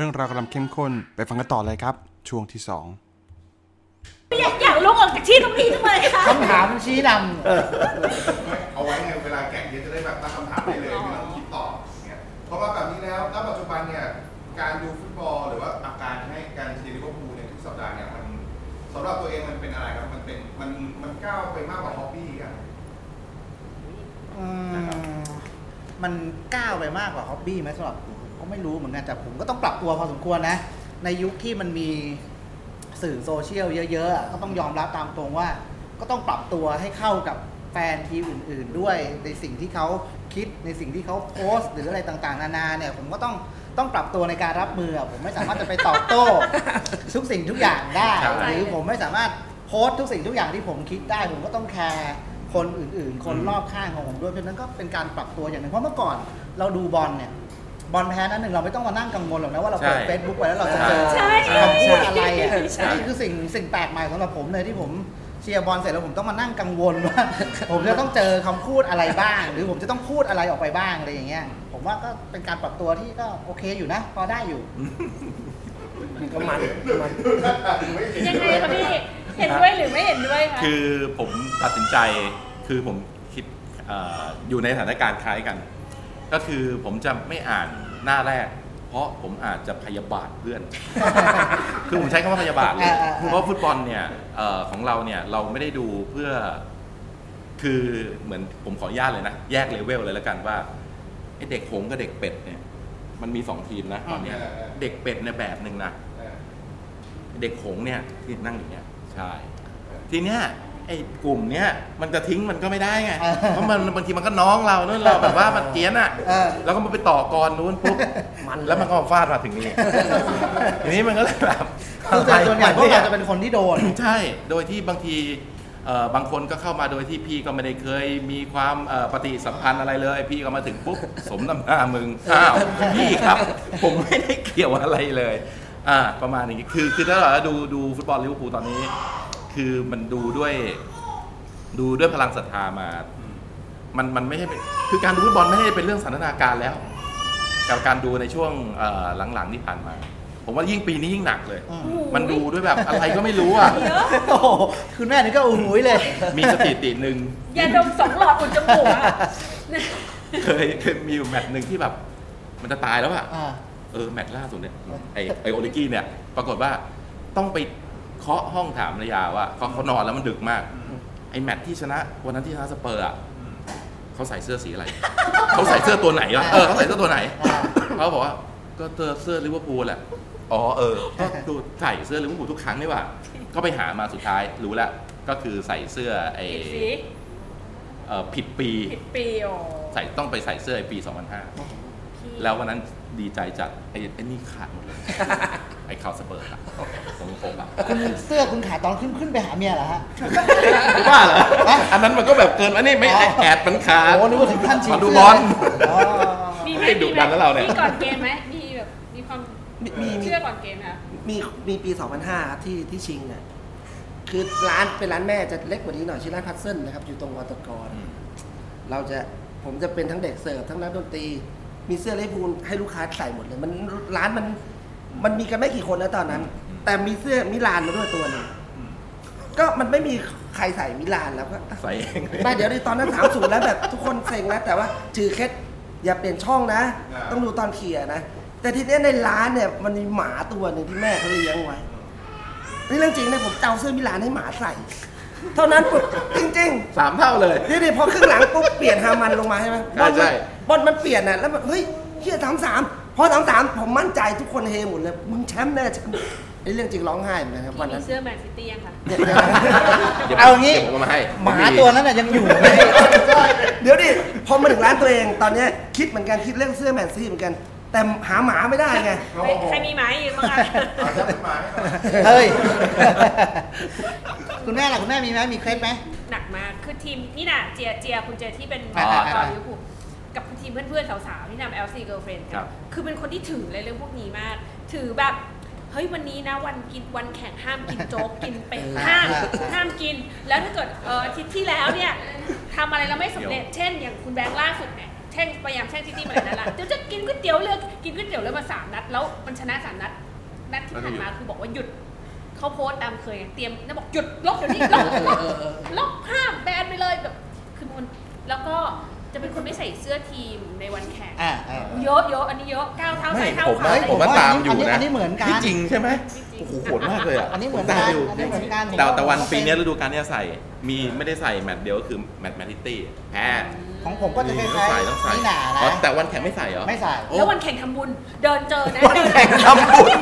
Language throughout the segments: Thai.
รื่องราวกำลังเข้มข้นไปฟังกันต่อเลยครับ ช่วงที่สองอยากอยากลุกออกจากที่ตรงนี้จังเลยค่ะคำถามชี้นเอาไว้ไงเวลาแกะเยอะจะได้แบบตั้งคำถามได้เลยไม่ต้องคิดต่อเนี่ยเพราะว่าแบบนี้แล้วณปัจจุบันเนี่ยการดูฟุตบอลหรือว่าอาการให้การเชียร์ลิเวอร์พูลในทุกสัปดาห์เนี่ยมันสำหรับตัวเองมันเป็นอะไรครับมันเป็นมันมันก้าวไปมากกว่าฮ็อบบี้อะำอืมมันก้าวไปมากกว่าฮ็อบบี้ไหมสำหรับผมผม ก็ไม่รู้เหมือนกันแต่ผมก็ต้องปรับตัวพอสมควรนะ ในยุคที่มันมีสื่อโซเชียลเยอะๆอะก็ต้องยอมรับตามตรงว่า ก็ต้องปรับตัวให้เข้ากับแฟนทีมอื่น ๆ ด้วยในสิ่งที่เขาคิดในสิ่งที่เขาโพสต์หรืออะไรต่างๆ นานาเนี่ยผมก็ต้องต้องปรับตัวในการรับมืออะผมไม่สามารถจะไปตอบโต้ ทุกสิ่งทุกอย่างได้ใช่หรือผมไม่สามารถโพสต์ทุกสิ่งทุกอย่างที่ผมคิดได้ ผมก็ต้องแคร์คนอื่นๆ คนรอบข้างของผมด้วยเพราะฉะนั้นก็เป็นการปรับตัวอย่างหนึ่งเพราะเมื่อก่อนเราดูบอลเนี่ย บอลแพ้นั้นหนึ่งเราไม่ต้องมานั่งกังวลหรอกนะว่าเราเปิดใช่ เฟซบุ๊กไว้แล้วเราจะเจอใช่คำพูดอะไรอะใช่ นี่คือสิ่งสิ่งแปลกใหม่สำหรับผมเลยที่ผมเชียร์บอลเสร็จแล้วผมต้องมานั่งกังวลว่า ผมจะต้องเจอคำพูดอะไรบ้าง หรือผมจะต้องพูดอะไรออกไปบ้างอะไรอย่างเงี้ยผมว่าก็เป็นการปรับตัวที่ก็โอเคอยู่นะ พอได้อยู่ ก็มันมัน ยังไงคะพี่ เห็นด้วยหรือไม่เห็นด้วยคะ คือผมตัดสินใจคือผมคิดเอออยู่ในสถานการณ์คล้ายกัน ก็คือผมจะไม่อ่านหน้าแรก เพราะผมอาจจะพยาบาทเพื่อน คือผมใช้คำว่าพยาบาทเลย อ่าอ่าอ่าเพราะฟุตบอลเนี่ยเออของเราเนี่ยเราไม่ได้ดูเพื่อ คือเหมือนผมขออนุญาตเลยนะ แยกเลเวลเลยแล้วกันว่าไอเด็กหงส์กับเด็กเป็ดเนี่ย มันมีสองทีมนะตอนเนี้ยเด็กเป็ดเนี่ยแบบหนึ่งนะเออเด็กหงส์เนี่ยที่นั่งอยู่เนี่ยใช่ ทีเนี้ย ไอ้กลุ่มเนี้ยมันจะทิ้งมันก็ไม่ได้ไงเออเพราะมันบางทีมันก็น้องเราเนู่นเราแบบว่ามันเกรียนอะเออแล้วก็มาไปต่อกรนู้นปุ๊บมันแล้วมันก็มาฟาดมาถึงนี่ทีนี้มันก็เลยแบบคือส่วนใหญ่พวกเราจะเป็นคนที่โดน ใช่ โดยที่บางทีเอ่อบางคนก็เข้ามาโดยที่พี่ก็ไม่ได้เคยมีความเอ่อปฏิสัมพันธ์อะไรเลย พี่ก็มาถึงปุ๊บสมน้ำหน้ามึงอ้าวพี่ครับ ผมไม่ได้เกี่ยวอะไรเลย อ่าประมาณนี้คือคือถ้าเราดูดูฟุตบอลลิเวอร์พูลตอนนี้ คือมันดูด้วย ดูด้วยพลังศรัทธามา มันมันไม่ใช่เป็นคือการดูฟุตบอลไม่ใช่เป็นเรื่องสันทนาการแล้ว กับการดูในช่วงเอ่อหลังๆที่ผ่านมา ผมว่ายิ่งปีนี้ยิ่งหนักเลยอืมมันดูด้วยแบบอะไรก็ไม่รู้อะ โอ้โหคุณแม่นี่ก็อู้หูยเลย มีสถิติหนึ่ง ยาดมสองหลอดอุดจมูกอะเคยเคยมีอยู่แมตช์หนึ่งที่แบบ มันจะตายแล้วอะอ่า เออแมตช์ล่าสุดเนี่ยไอ้ไอ้โอริกี้เนี่ย ปรากฏว่าต้องไป เคาะห้องถามภรรยาว่าเขาเขานอนแล้วมันดึกมาก ไอ้แมตช์ที่ชนะวันนั้นที่ชนะสเปอร์อะเขาใส่เสื้อสีอะไร เขาใส่เสื้อตัวไหนวะเออเขาใส่เสื้อตัวไหนอ่าเขาบอกว่าก็เสื้อเสื้อลิเวอร์พูลแหละอ๋อเออก็ดูใส่เสื้อลิเวอร์พูลทุกครั้งนี่หว่า ก็ไปหามาสุดท้ายรู้แล้วก็คือใส่เสื้อไอผิดสีเอ่อผิดปีผิดปีโอใส่ต้องไปใส่เสื้อไอ้ปีพี่2005 แล้ววันนั้น ดีใจจัดไอ้ไอ้นี่ขาดหมดเลย ไอ้ข่าวสเปอร์อะตรงอกอะคุณเสื้อคุณขาดตอนขึ้นขึ้นไปหาเมียเหรอฮะว่าเหรออันนั้นมันก็แบบเกินอันนี้ไม่อ๋อแอดมันขาดโอ้นึกว่าถึงขั้นชิงมาดูเสื้บอล อ๋อมีไหมให้ดุดันแล้วเราเนี่ย มีก่อนเกมไหมมีแบบมีความมีมีเชื่อก่อนเกมไหมคะมีมีปี 2005ครับที่ที่ชิงเนี่ยคือร้านเป็นร้านแม่จะเล็กกว่านี้หน่อยชื่อร้าน Puzzle นะครับ อยู่ตรงวัตกร เราจะผมจะเป็นทั้งเด็กเสิร์ฟทั้งนักดนตรี มีเสื้อลิเวอร์พูลให้ลูกค้าใส่หมดเลย มันร้านมันมันมีกันไม่กี่คนนะตอนนั้น แต่มีเสื้อมิลานมาด้วยตัวหนึ่งก็มันไม่มีใครใส่มิลานแล้วก็ ใส่เองไม่เดี๋ยวในตอนนั้นถามสูตรแล้วแบบทุกคนเซ็งแล้วแต่ว่าจือเคล็ดอย่าเปลี่ยนช่องนะต้องดูตอนเคลียร์นะ แต่ทีเนี้ยในร้านเนี่ยมันมีหมาตัวหนึ่งที่แม่เขาเลี้ยงไว้นี่เรื่องจริงนะผมเจ้าเสื้อมิลานให้หมาใส่ เท่านั้นปุ๊บจริงสามเท่าเลย ๆนี่ดิพอครึ่งหลังปุ๊บเปลี่ยนฮามันลงมาใช่ไหมบอลใช่มัน บอลมันเปลี่ยนน่ะแล้วแบบเฮ้ยเฮียสามสามพอสามสามผมมั่นใจทุกคนเฮหมดเลยมึงแชมป์แน่แชมป์นี่เรื่องจริงร้องไห้เหมือนกันครับวันมีนั้น เสื้อแมนซิตี้ยังคะเนี่ยดี๋ยวเอางี้ ดี๋ยวผมมาให้หมาตัวนั้นน่ะยังอยู่ไหม เดี๋ยวดิพอมาถึงร้านตัวเองตอนเนี้ยคิดเหมือนกันคิดเรื่องเสื้อแมนซี่เหมือนกัน แต่หาหมาไม่ได้ไงใครใครมีไหมยืนบ้างคะอาจจะเป็นหมาให้หน่อยเฮ้ย คุณแม่ล่ะคุณแม่มีไหมมีเคล็ดไหม หนักมากคือทีมนี่น่ะเจียเจียคุณเจียที่เป็นอ่า จอ่าอลิเวอร์พูลกับ ทีมเพื่อนๆสาวๆที่นำ LC Girlfriend ครับคือเป็นคนที่ถือเลยเรื่องพวกนี้มาก ถือแบบ เฮ้ยวันนี้นะวันกินวันแข่งห้ามกินโจ๊ก กินเป็ดเออห้ามห้ามกิน แล้วถ้าเกิดเอออาทิตย์ที่แล้วเนี่ยทำอะไรแล้วไม่สำเร็จ เช่น อย่างคุณแบงค์ล่าสุดเนี่ยเทช่งพยายามแช่งซิตี้มาหลายนัดละเดี๋ยวจะกินก๋วยเตี๋ยวเรือกินก๋วยเตี๋ยวเรือมาสามนัดแล้วมันชนะสามนัดนัดที่ผ่านมาคือบอกว่าหยุดเขาโพสต์ตามเคยเตรียมแล้วบอกหยุดลบเดี๋ยวนี้ลบลบ ลบห้ามแบนไปเลยแบบคือมันแล้วก็ จะเป็นคนไม่ใส่เสื้อทีมในวันแข่งอ่าอ่าเยอะเยอะอันนี้เยอะก้าวเท้าไม่ซ้ายเท้าผมขวาว่าอะไรผมว่าผมว่าตามอยู่อันนี้นะอันนี้เหมือนกัน ที่จริงใช่ไหมจริงๆโอ้โหโหดมากเลยอะอันนี้เหมือนผกันตามอยู่อันนี้เหมือนกันแต่แต่วันปีเนี้ยฤดูกาลเนี้ยใส่มีไม่ได้ใส่แมตช์เดียวก็คือแมตช์แมนซิตี้แพ้ ของผมก็จะคต้อล้างยใส่ต้องๆใส่นี่หนาอ๋อนะแต่วันแข่งไม่ใส่เหรอ ไม่ใส่โอ้แล้ววันแข่งทำบุญ เดินเจอนะวันแข่งทำบุญ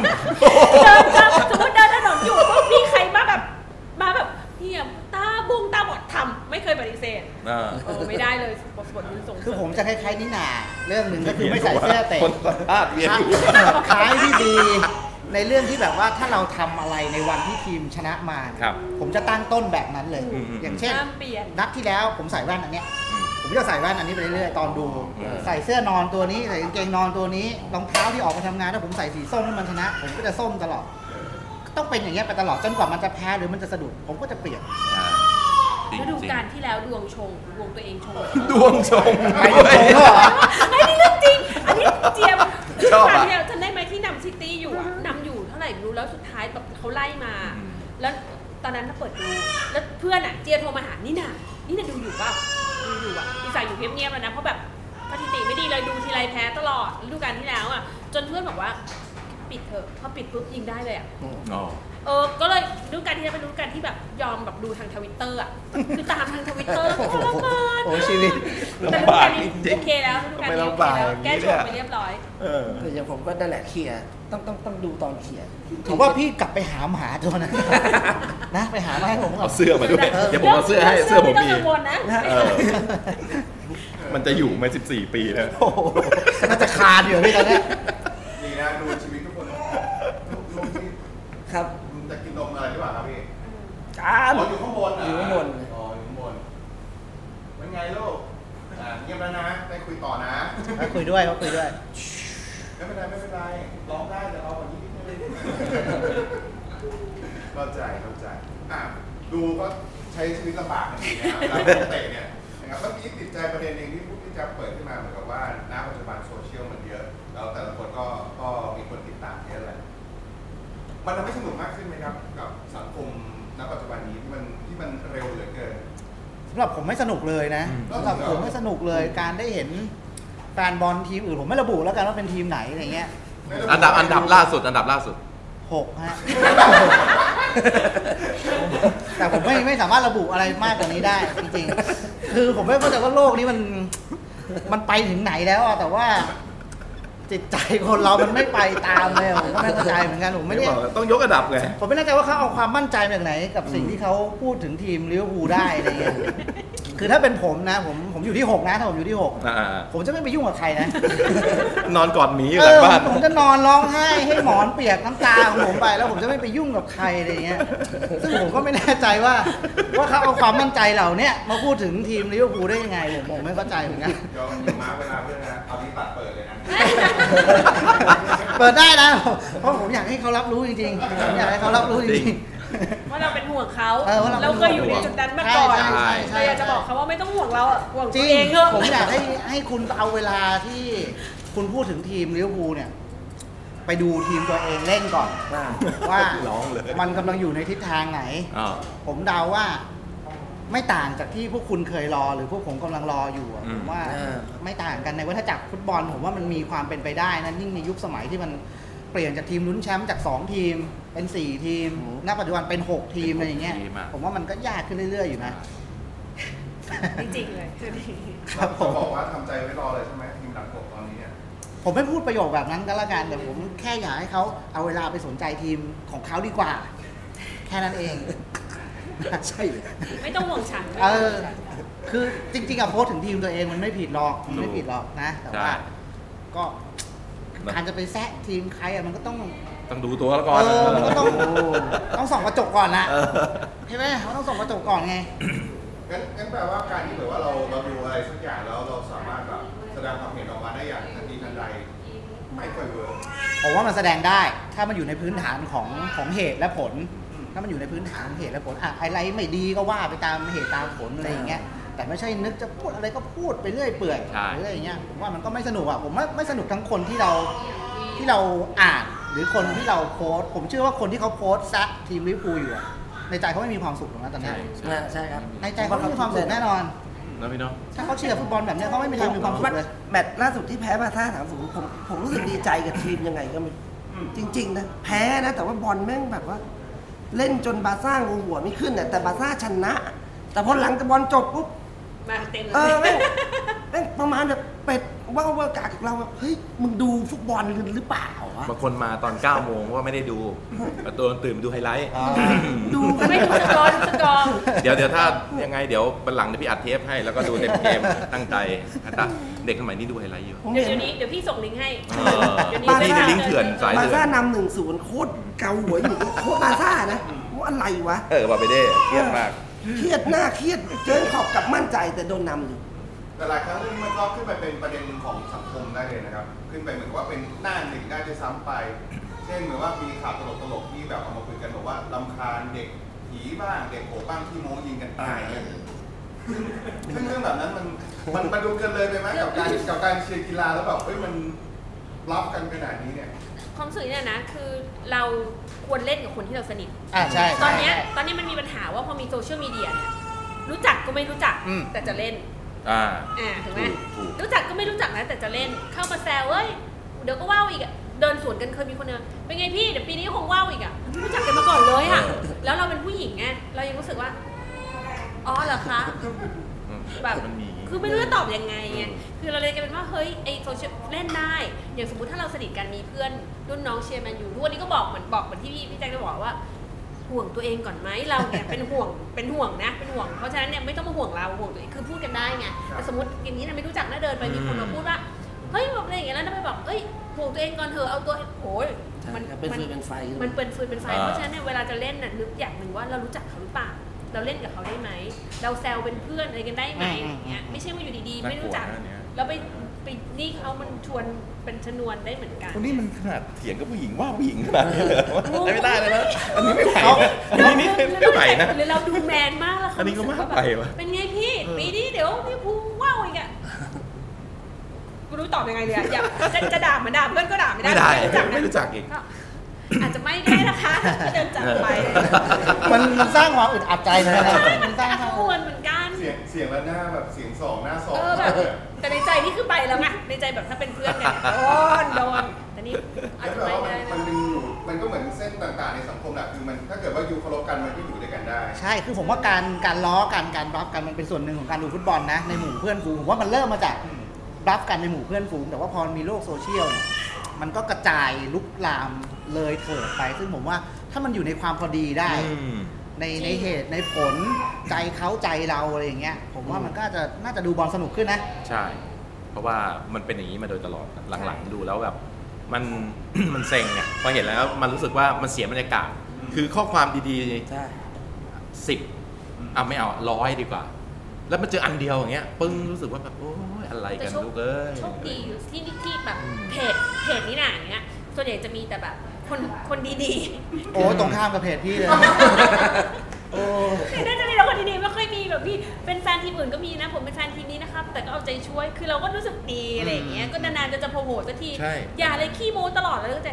เดินเจอสมมติเดินถนนอยู่ปุ๊บมีใครมาแบบมาแบบเฮียตาบุ งตาบอดทำไม่เคยปฏิเสธเออเออไม่ได้เลยบทบทบุญส่งเสริคือผมจะคล้ายๆนี่หนาเรื่องหนึ่งก็คือไม่ใส่เสื้อเตะคนสัมภาษณ์เวียนหัวคล้ายที่ดีในเรื่องที่แบบว่าถ้าเราทำอะไรในวันที่ทีมชนะมาครับผมจะตั้งต้นแบบนั้นเลย อืมอืม อย่างเช่น ห้ามเปลี่ยน นัดที่แล้วผมใส่แว่นอันเนี้ยอืมผมจะใส่แว่นอันนี้ไปเรื่อยๆตอนดูอืมใส่เสื้อนอนตัวนี้ใส่กางเกงนอนตัวนี้รองเท้าที่ออกไปทำงานถ้าผมใส่สีส้มแล้วมันชนะ ผมก็จะส้มตลอด ต้องเป็นอย่างเงี้ยไปตลอดจนกว่ามันจะแพ้หรือมันจะสะดุดผมก็จะเปลี่ยน อ่าจริง ฤดูจริงกาลที่แล้วดวงชงดวงตัวเองชงดวงชงไปดวงชงเหรอไอ้นี่เรื่องจริง อันนี้เจียมชอบอะครั้งที่แล้วจำได้ไหมที่นำซิตี้อยู่อะนำอยู่เท่าไหร่ไม่รู้แล้วสุดท้ายแบบเขาไล่มาอืมแล้วตอนนั้นถ้าเปิดดูแล้วเพื่อนอะเจียโทรมาหานี่น่ะนี่น่ะดูอยู่เปล่าดูอยู่อะอีสายอยู่เงียบๆแล้วนะเพราะแบบสถิติไม่ดีเลยดูทีไรแพ้ตลอดฤดูกาลที่แล้วอะจนเพื่อนบอกว่าปิดเถอะพอปิดปุ๊บยิงได้เลยอะอ๋อ เออ ก็เลยฤดูกาลที่แล้วเป็นฤดูกาลที่แบบยอมแบบดูทางทวิตเตอร์อะ คือตามทางทวิตเตอร์ทรมานโอ้ชีวิต แต่ฤดูกาลนี้โอเคแล้วฤดูกาลนี้โอเคแล้วแก้ชงไปเรียบร้อย เออ แต่อย่างผมก็นั่นแหละเคลียร์ต้องต้องต้องดูตอนเคลียร์ผมว่าพี่กลับไปหาหมาตัวนั้น นะ ไปหามาให้ผมก่อเอาน เสื้อมาด้วย เดี๋ยวผมเอาเสื้อให้ เสื้อผมไม่มีต้องกังวลนะ เออ มันจะอยู่มา14 ปีแล้ว โอ้โหน่าจะคาดอยู่พี่ตอนเนี้ยดีนะดูชีวิตทุกคนลูกลูกที่ครับ จาอ๋อนอยู่ข้างบนเหรอยู่ข้างบน อ๋ออยู่ข้างบนเป็นไงลูกอ่าเงียบแล้วนะได้คุยต่อนะ เขาคุยด้วยเขาคุยด้วย ไม่เป็นไรไม่เป็นไรร้องได้แต่ร้องกว่านี้นิดนึงเข้าใจเข้าใจอะดูก็ใช้ชีวิตลำบากกันดีนะครับเวลาเล่นเตะเนี่ยนะครับเมื่อกี้ติดใจประเด็นหนึ่งที่พูดที่จะเปิดขึ้นมาเหมือนกับว่าณปัจจุบันโซเชียลมันเยอะ แล้วแต่ละคนก็ก็มีคนติดตามเยอะเลยมันทำให้สนุกมากขึ้นไหมครับกับสังคม ณปัจจุบันนี้ที่มันที่มันเร็วเหลือเกิน สำหรับผมไม่สนุกเลยนะอืม สำหรับผมไม่สนุกเลยการได้เห็นแฟนบอลทีมอื่นผมไม่ระบุแล้วกันว่าเป็นทีมไหนอะไรเงี้ยอันดับอันดับล่าสุด อันดับล่าสุด หกฮะ แต่ผมไม่ไม่สามารถระบุอะไรมากกว่านี้ได้ จริงๆ คือผมไม่เข้าใจว่าโลกนี้มัน มันไปถึงไหนแล้วอะแต่ว่า จิตใจคนเรามันไม่ไปตามเลยอะผมก็ไม่เข้าใจเหมือนกันผมไม่ได้ต้องยกระดับไงผมไม่แน่ใจว่าเขาเอาความมั่นใจมาจากไหน กับสิ่งที่เขาพูดถึงทีมลิเวอร์พูลได้อะไรเงี้ย คือถ้าเป็นผมนะ ผมผมอยู่ที่หกนะ ถ้าผมอยู่ที่หกอ่าผมจะไม่ไปยุ่งกับใครนะๆนอนกอดหมีอยู่เอหลังอบ้านผมจะนอนร้องไห้ให้หมอนเปียกน้ำตาของผมไป แล้วผมจะไม่ไปยุ่งกับใครอะไรเงี้ยซึ่งผมก็ไม่แน่ใจว่าว่าเขาเอาความมั่นใจเหล่าเนี้ยมาพูดถึงทีมลิเวอร์พูลได้ยังไงผมผมไม่เข้าใจเหมือนกัน ยอมอยู่มาเวลาเพื่อนนะเอาที่ตัดเปิดเลยนะ เปิดได้นะเพราะผมอยากให้เขารับรู้จริงๆผมอยากให้เขารับรู้จจริริงง ว่าเราเป็นห่วงเขาเออว่าเราเราเคยอยู่ในจุดนั้นมาก่อนใช่ใช่ใช่ เราอยากจะบอกเขาว่าไม่ต้องห่วงเราอะห่วงๆจตัริวงเองเถอะ ผมอยากให้ให้คุณเอาเวลาที่คุณพูดถึงทีมลิเวอร์พูลเนี่ย ไปดูทีมตัวเองเล่นก่อน อ่าว่าร้องเลยมันกำลังอยู่ในทิศทางไหน อ่า ผมเดาว่าไม่ต่างจากที่พวกคุณเคยรอหรือพวกผมกำลังรออยู่อะอืมผมว่าอ่าไม่ต่างกันในวัฏจักรฟุตบอลผมว่ามันมีความเป็นไปได้นะยิ่งในยุคสมัยที่มัน เปลี่ยนจากทีมลุ้นแชมป์จาก 2 ทีมเป็น 4 ทีม ณ ปัจจุบันเป็น 6 ทีมอะไรอย่างเงี้ย ทีมอะ ผมว่ามันก็ยากขึ้นเรื่อย ๆ อยู่นะ จริงๆเลยครับผจะมบอกว่าทำใจไว้รอเลยใช่ไหมทีมดับกบตอนนี้เนี่ยผมไม่พูดประโยคแบบนั้นก็แล้วกัน แต่ผมแค่อยากให้เขาเอาเวลาไปสนใจทีมของเขาดีกว่า แค่นั้นเอง ใช่เลยไม่ต้องห่วงฉันเออคือจริงๆอะโพสต์ถึงทีมตัวเองมันไม่ผิดหรอกมันไม่ผิดหรอกนะ แต่ว่าใช่ก็การจะไปแซะทีมใครอะมันก็ต้องต้องดูตัวแล้วก่อนเออมันก็ต้องโอ้ต้องส่องกระจกก่อนนะเออใช่ไหมเขาต้องส่องกระจกก่อนไงงั้นงั้นแปลว่าการที่แบบว่าเราเราดูอะไรสักอย่างแล้วเราสามารถแบบแสดงความเห็นออกมาได้อย่างทันทีทันใดไม่ค่อย workผมว่ามันแสดงได้ถ้ามันอยู่ในพื้นฐานของของเหตุและผล ถ้ามันอยู่ในพื้นฐานของเหตุและผลอะอะไรไม่ดีก็ว่าไปตามเหตุตามผลอะไรอย่างเงี้ย แต่ไม่ใช่นึกจะพูดอะไรก็พูดไปเรื่อยเปื่อยใช่ หรืออะไรอย่างเงี้ยผมว่ามันก็ไม่สนุกอะผมว่าไม่สนุกทั้งคนที่เราที่เราอ่านหรือคนที่เราโพสต์ผมเชื่อว่าคนที่เขาโพสต์ซัดทีมลิเวอร์พูลอยู่อะในใจเขาไม่มีความสุขหรอกนะตอนเนี้ใช่ยใช่ใช่ครับ ในใจเขาไม่มีความสุขแน่นอนนะพี่เนาะ ถ้าเขาเชียร์ฟุตบอลแบบเนี้ยเขาไม่มีทางมีความสุขเลย แมตช์ล่าสุดที่แพ้มาท่าสามศูนย์ผมผมรู้สึกดีใจกับทีมยังไงก็ไม่จริง ๆ นะ แพ้นะ แต่ว่าบอลแม่งแบบว่า เล่นจนบาร์ซ่างูหัวไม่ขึ้นน่ะแต่บาร์ซ่าชนะ แต่พอหลังจากบอลจบปุ๊บ มาเต็มเลเออยแม่งแม่งประมาณแบบเป็ดว่าวว่ากากับเราแบบเฮ้ยมึงดูฟุตบอลหรือเปล่าวะบางคนมาตอน 9 โมงว่าไม่ได้ดูแต่ตัวตื่นมาดูไฮไลท์ ดูกันไม่ดูสกอร์ดูสกอร์เดี๋ยวเดี๋ยวถ้ายังไงเดี๋ยวบันหลังเดี๋ยวพี่อัดเทปให้แล้วก็ดูเต็มเกมตั้งใจแต่เด็กสมัยนี้ดูไฮไลท์เยอะผมเดี๋ยวเห็นเดี๋ยวนี้เดี๋ยวพี่ส่งลิงก์ให้เออเดี๋ยวนี่ในลิงก์เถื่อนสายบาเถื่ร์อซ่านนำหนึ่งศูนย์โคตรเกาหัวอยู่โคตรบาร์ซ่านะว่าอะไรวะ เออว่าไปได้เครียดมาก เครียดหน้าเครียดเจอขอบกลับมั่นใจแต่โดนนำอยู่ แต่หลายครั้งมันก็ขึ้นไปเป็นประเด็นของสังคมได้เลยนะครับ ขึ้นไปเหมือนกับว่าเป็นหน้าหนึ่งได้ด้วยซ้ำไป เช่นเหมือนว่ามีข่าวตลกๆที่แบบเอามาคุยกันบอกว่าลำคาญเด็กผีบ้างเด็กโผบ้างที่โม้ยิงกันตายเนี่ยซึ่งซึ่งเรื่องแบบนั้นมันมันมันดูเกินเลยไปไหมกับการกับการเชียร์กีฬาแล้วแบบเฮ้ยมันรับกันขนาดนี้เนี่ย ความรู้สึกเนี่ยนะ คือเราควรเล่นกับคนที่เราสนิท อ่าใช่ตอนเนี้ยใช่ตอนนี้มันมีปัญหาว่าพอมีโซเชียลมีเดียเนี่ยรู้จักก็ไม่รู้จักอืม แต่จะเล่น อ่า อ่าถูกไหมถูกถูก รู้จักก็ไม่รู้จักนะแต่จะเล่นเข้ามาแซวเอ้ยเดี๋ยวก็ว่าวอีกอะเดินสวนกันเคยมีคนเดินเป็นไงพี่เดี๋ยวปีนี้คงว่าวอีกอะไม่รู้จักกันมาก่อนเลยอะแล้วเราเป็นผู้หญิงไงเรายังรู้สึกว่าอ๋อเหรอคะ อืมแบบ มันมี คือไม่รู้จะตอบยังไงไงคือเราเลยกลายเป็นว่าเฮ้ยไอโซเชียลเล่นได้ อย่างสมมติถ้าเราสนิทกันมีเพื่อนรุ่นน้องเชียร์แมนยูทุกวันนี้ก็บอกเหมือนบอกเหมือนที่พี่พี่แจ็คได้บอกว่า ห่วงตัวเองก่อนไหมเราเนี่ยเป็นห่วงเป็นห่วงนะเป็นห่วงเพราะฉะนั้นเนี่ยไม่ต้องมาห่วงเราห่วงตัวเองคือพูดกันได้ไงแต่สมมติอย่างนี้นะไม่รู้จักนะเดินไปมีคนมาพูดว่าเฮ้ยแบบอะไรอย่างเงี้ยแล้วเราไปบอกเอ้ยห่วงตัวเองก่อนเถอะเอาตัวโอ้ยใช่มันครับเป็นฟืนเป็นไฟมันเป็นฟืนเป็นไฟอ่าเพราะฉะนั้นเนี่ยเวลาจะเล่นน่ะนึกอย่างหนึ่งว่าเรารู้จักเขาหรือเปล่า เราเล่นกับเขาได้ไหม เราแซวเป็นเพื่อนอะไรกันได้ไหมอะไรอย่างเงี้ยไม่ใช่ว่าอยู่ดีๆ ไม่รู้จักน่ากลัวนะเนี่ยแล้วไปไปนี่เขามันชวนเป็นชนวนได้เหมือนกันคนนี้มันขนาดเถียงกับผู้หญิงว่าผู้หญิงขนาดนี้เลยเหรอโอ้ไม่ได้เลยนะอันนี้ไม่ไหวนะอันนี้นี่ไม่ไหวนะหรือเราดูแมนมากแล้วอันนี้ก็รู้สึมากว่ไปแบบวะเป็นไงพี่ปีนี้เดี๋ยวพี่ภูว้าวอีกอะกูรู้ตอบยังไงเลยอะอยากจะจะด่าเหมือนด่าเพื่อนก็ด่าไม่ได้ไม่ได้รู้จักนะไม่รู้จักอีกก็ อาจจะไม่ก็ได้นะคะเดินจากไปมันมันสร้างความอึดอัดใจเหมือนกันนะมันสร้างอะความก็ควรเหมือนกัน เสียงเสียงและหน้าแบบเสียงสองหน้าสองเออแบบแต่ในใจนี่คือไปแล้วไงในใจแบบถ้าเป็นเพื่อนกันโดนโดนแต่นี่อาจแล้วจะแบบไม่ว่ามันได้มันเป็นอยู่มันก็เหมือนเส้นต่างๆในสังคมแหละคือมันถ้าเกิดว่าอยู่เคารพกันมันก็อยู่ด้วยกันได้ ใช่คือผมว่าการการล้อกันการอำกันมันเป็นส่วนหนึ่งของการดูฟุตบอลนะในหมู่เพื่อนฝูงผมว่ามันเริ่มมาจากอำกันในหมู่เพื่อนฝูงแต่ว่าพอมีโลกโซเชียลเนี่ย มันก็กระจายลุกลามเลยเถิดไป ซึ่งผมว่าถ้ามันอยู่ในความพอดีได้อืมในในเหตุในผลใจเขาใจเราอะไรอย่างเงี้ย ผมว่ามันก็จะน่าจะดูบอลสนุกขึ้นนะ ใช่ เพราะว่ามันเป็นอย่างนี้มาโดยตลอดหลังๆ ดูแล้วแบบมันมันเซ็งไงพอเห็นแล้วมันรู้สึกว่ามันเสียบรรยากาศ คือข้อความดีใช่ๆสิบอะไม่เอาร้อยดีกว่า แล้วมันเจออันเดียวอย่างเงี้ยปึ้งรู้สึกว่าแบบโอ้ยอะไรกันลูกเอ้ย โชคดีอยู่ที่นี่ที่แบบอืมเพจเพจนี้หนาอย่างเงี้ยส่วนใหญ่จะมีแต่แบบคนคนดีโอ้ยตรงข้ามกับเพจพี่เลย โอ้ๆคือน่าจะมีแต่คนดีๆไม่ค่อยมีแบบพี่เป็นแฟนทีมอื่นก็มีนะ ผมเป็นแฟนทีมนี้นะครับ แต่ก็เอาใจช่วยคือเราก็รู้สึกดีอะไรอย่างเงี้ยก็นานๆจะจะโปรโมทสักที ใช่ อย่าเลยขี้โม้ตลอดแล้วก็จะ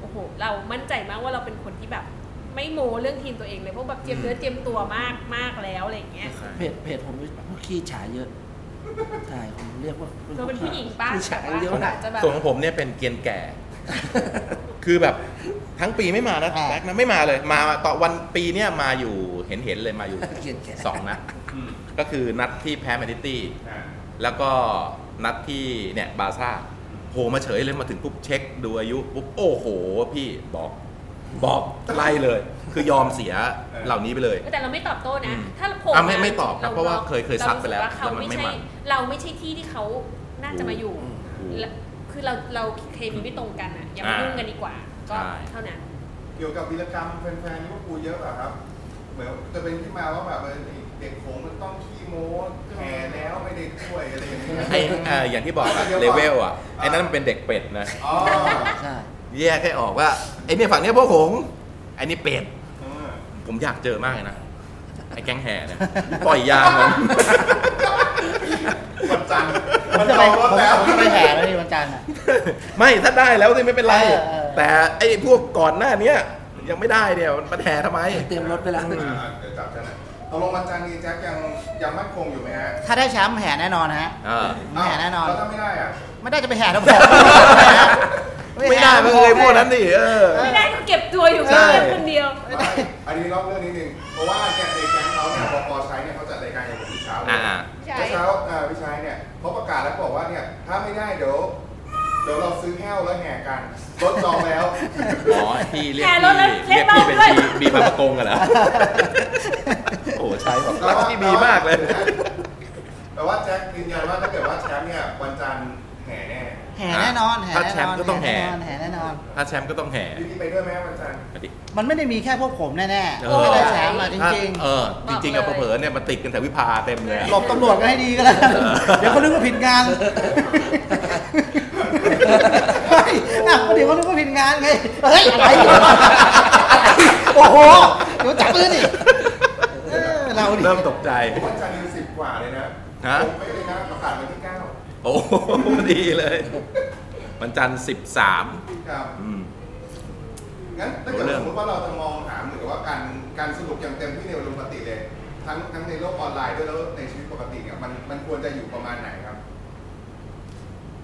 โอ้โหเรามั่นใจมากว่าเราเป็นคนที่แบบ ไม่โม้เรื่องทีมตัวเองเลยเพราะแบบเจียมเนื้อเจียมตัวมากมากแล้วอะไรอย่างเงี้ย เพจเพจผมพวกขี้ฉาเยอะใช่ผมเรียกว่าเธอเป็นผู้หญิงป้าขี้ฉาแต่ว่าเยอะอาจจะแบบส่วนของผมเนี่ยเป็นเกรียนแก่ คือแบบทั้งปีไม่มานะอ่าแบ็คนะไม่มาเลย มาต่อวันปีเนี่ยมาอยู่เห็นเห็นๆเลยมาอยู่เกรียนแก่สองนัดก็คือนัดที่แพ้แมนซิตี้อ่าแล้วก็นัดที่เนี่ยบาร์ซ่าโผล่มาเฉยเลยมาถึงปุ๊บเช็คดูอายุปุ๊บโอ้โห พี่บอก บอกไล่เลย คือยอมเสียเหล่านี้ไปเลย แต่เราไม่ตอบโต้นะอืมถ้าโผล่อะไม่มาไม่ตอบครับรเพราะว่าเคยเคยซัดไปแล้วเรารู้สึกาเขาแล้วมันไม่ไม่ใช่มัน เราไม่ใช่ที่ที่เขาน่าจะมาอยู่ถูก และคือเราเราเคมีไม่ตรงกันอะอย่ามาอ่ายุ่งกันดีกว่า ก็ใช่ เท่านั้น เกี่ยวกับวีรกรรมแฟนๆลิเวอร์พูลเยอะอะครับ เหมือนจะเป็นที่มาว่าแบบเออเด็กโขงมันต้องขี้โม้แพ้แล้วไม่ได้ช่วยอะไรอย่างเงี้ย ไอ้เอ่ออย่างที่บอกอะเดี๋ยวเลก่อนเวลอะไอ้นั่นมันเป็นเด็กเป็ดนะ อ๋อ ใช่ แยกให้ออกว่าไอ้เนี่ยฝั่งเนี้ยพวกหงส์ไอ้นี่เป็ด เออผมอยากเจอมากเลยนะไออ้แก๊งแห่เนี่ยปล่อยยางมัน วันจันทร์ผมมันจะจไปองรถผมแล้วผมจะไปแห่แล้วนี่วันจันทร์อะไม่ถ้าได้แล้วนี่ไม่เป็นไร เออเออ แต่ไอ้พวกก่อนหน้าเนี้ยยังไม่ได้เนี่ยมันมาแห่ทำไม เตรียมรถไปแล้ว อ่าเดี๋ยวจับกันนะตกลงวันจันทร์นี้แจ็คยังยังมั่นคงอยู่ไหมฮะถ้าได้แชมป์แห่แน่นอนฮะอ่าแห่แน่นอน แล้วถ้าไม่ได้อะ ไม่ได้จะไปแห่ทั้งผม ไม่ได้ไม่เคยพวกนั้นดิเออ ไม่ได้ก็เก็บตัวอยู่ใช่เงียบๆคนเดียวไม่อันนี้นอกเรื่องนิดนึง เพราะว่าแกในแก๊งเขาเนี่ยพอพอใช้เนี่ยเขาจัดรายการอย่างผมเช้าเลยอ่า ใช่เมื่อเช้าอ่าวิชัยเนี่ยเขาประกาศแล้วบอกว่าเนี่ยถ้าไม่ได้เดี๋ยวเดี๋ยวเราซื้อแห้วแล้วแห่กันรถจองแล้ว อ๋อพี่เรียกแห่พี่รถแล้วเรียกเรีพี่ยกเป็นเหล้าด้วย บีบีบางประกงกันเหรอโอ้ใช่แบบรักที่บีมากเลย แต่ว่าแจ็คยืนยันว่าถ้าเกิดว่าแชมป์เนี่ยวันจันทร์ แห่แน่แห่แน่นอนแห่ถ้าแน่แชนมอป์นก็ต้องแห่แห่แน่นอนถ้าแชมป์ก็ต้องแห่พี่พี่ไปด้วยไหมวันจันทร์มาดิมันไม่ได้มีแค่พวกผมแน่เอๆอไม่ได้แชมป์อะจถ้าริงเออจริงๆกับเผลอๆเนี่ยมันติดกันแถววิภาเต็มเลยอะๆหลบตำรวจกันให้ดีก็แล้วกันเดี๋ยวเขานึกว่าผิดงานเฮ้ยอะก็เดี๋ยวเขานึกว่าผิดงานไงเฮ้ยอะไรโอ้โหเดี๋ยวจับมือดิเออเราดิเริ่มตกใจวันจันทร์นี่สิบกว่าเลยนะฮะผมไม่เลยนะประกาศวันที่เก้า โอ้โหดีเลย วันจันทร์สิบสามครับอืม งั้นถ้าเกิดเรื่องสมมติว่าเราจะมองหาเหมือนกับว่าการการสนุกอย่างเต็มที่ในวันปกติเลย ทั้งทั้งในโลกออนไลน์ด้วยแล้วในชีวิตปกติเนี่ยมันมันควรจะอยู่ประมาณไหนครับ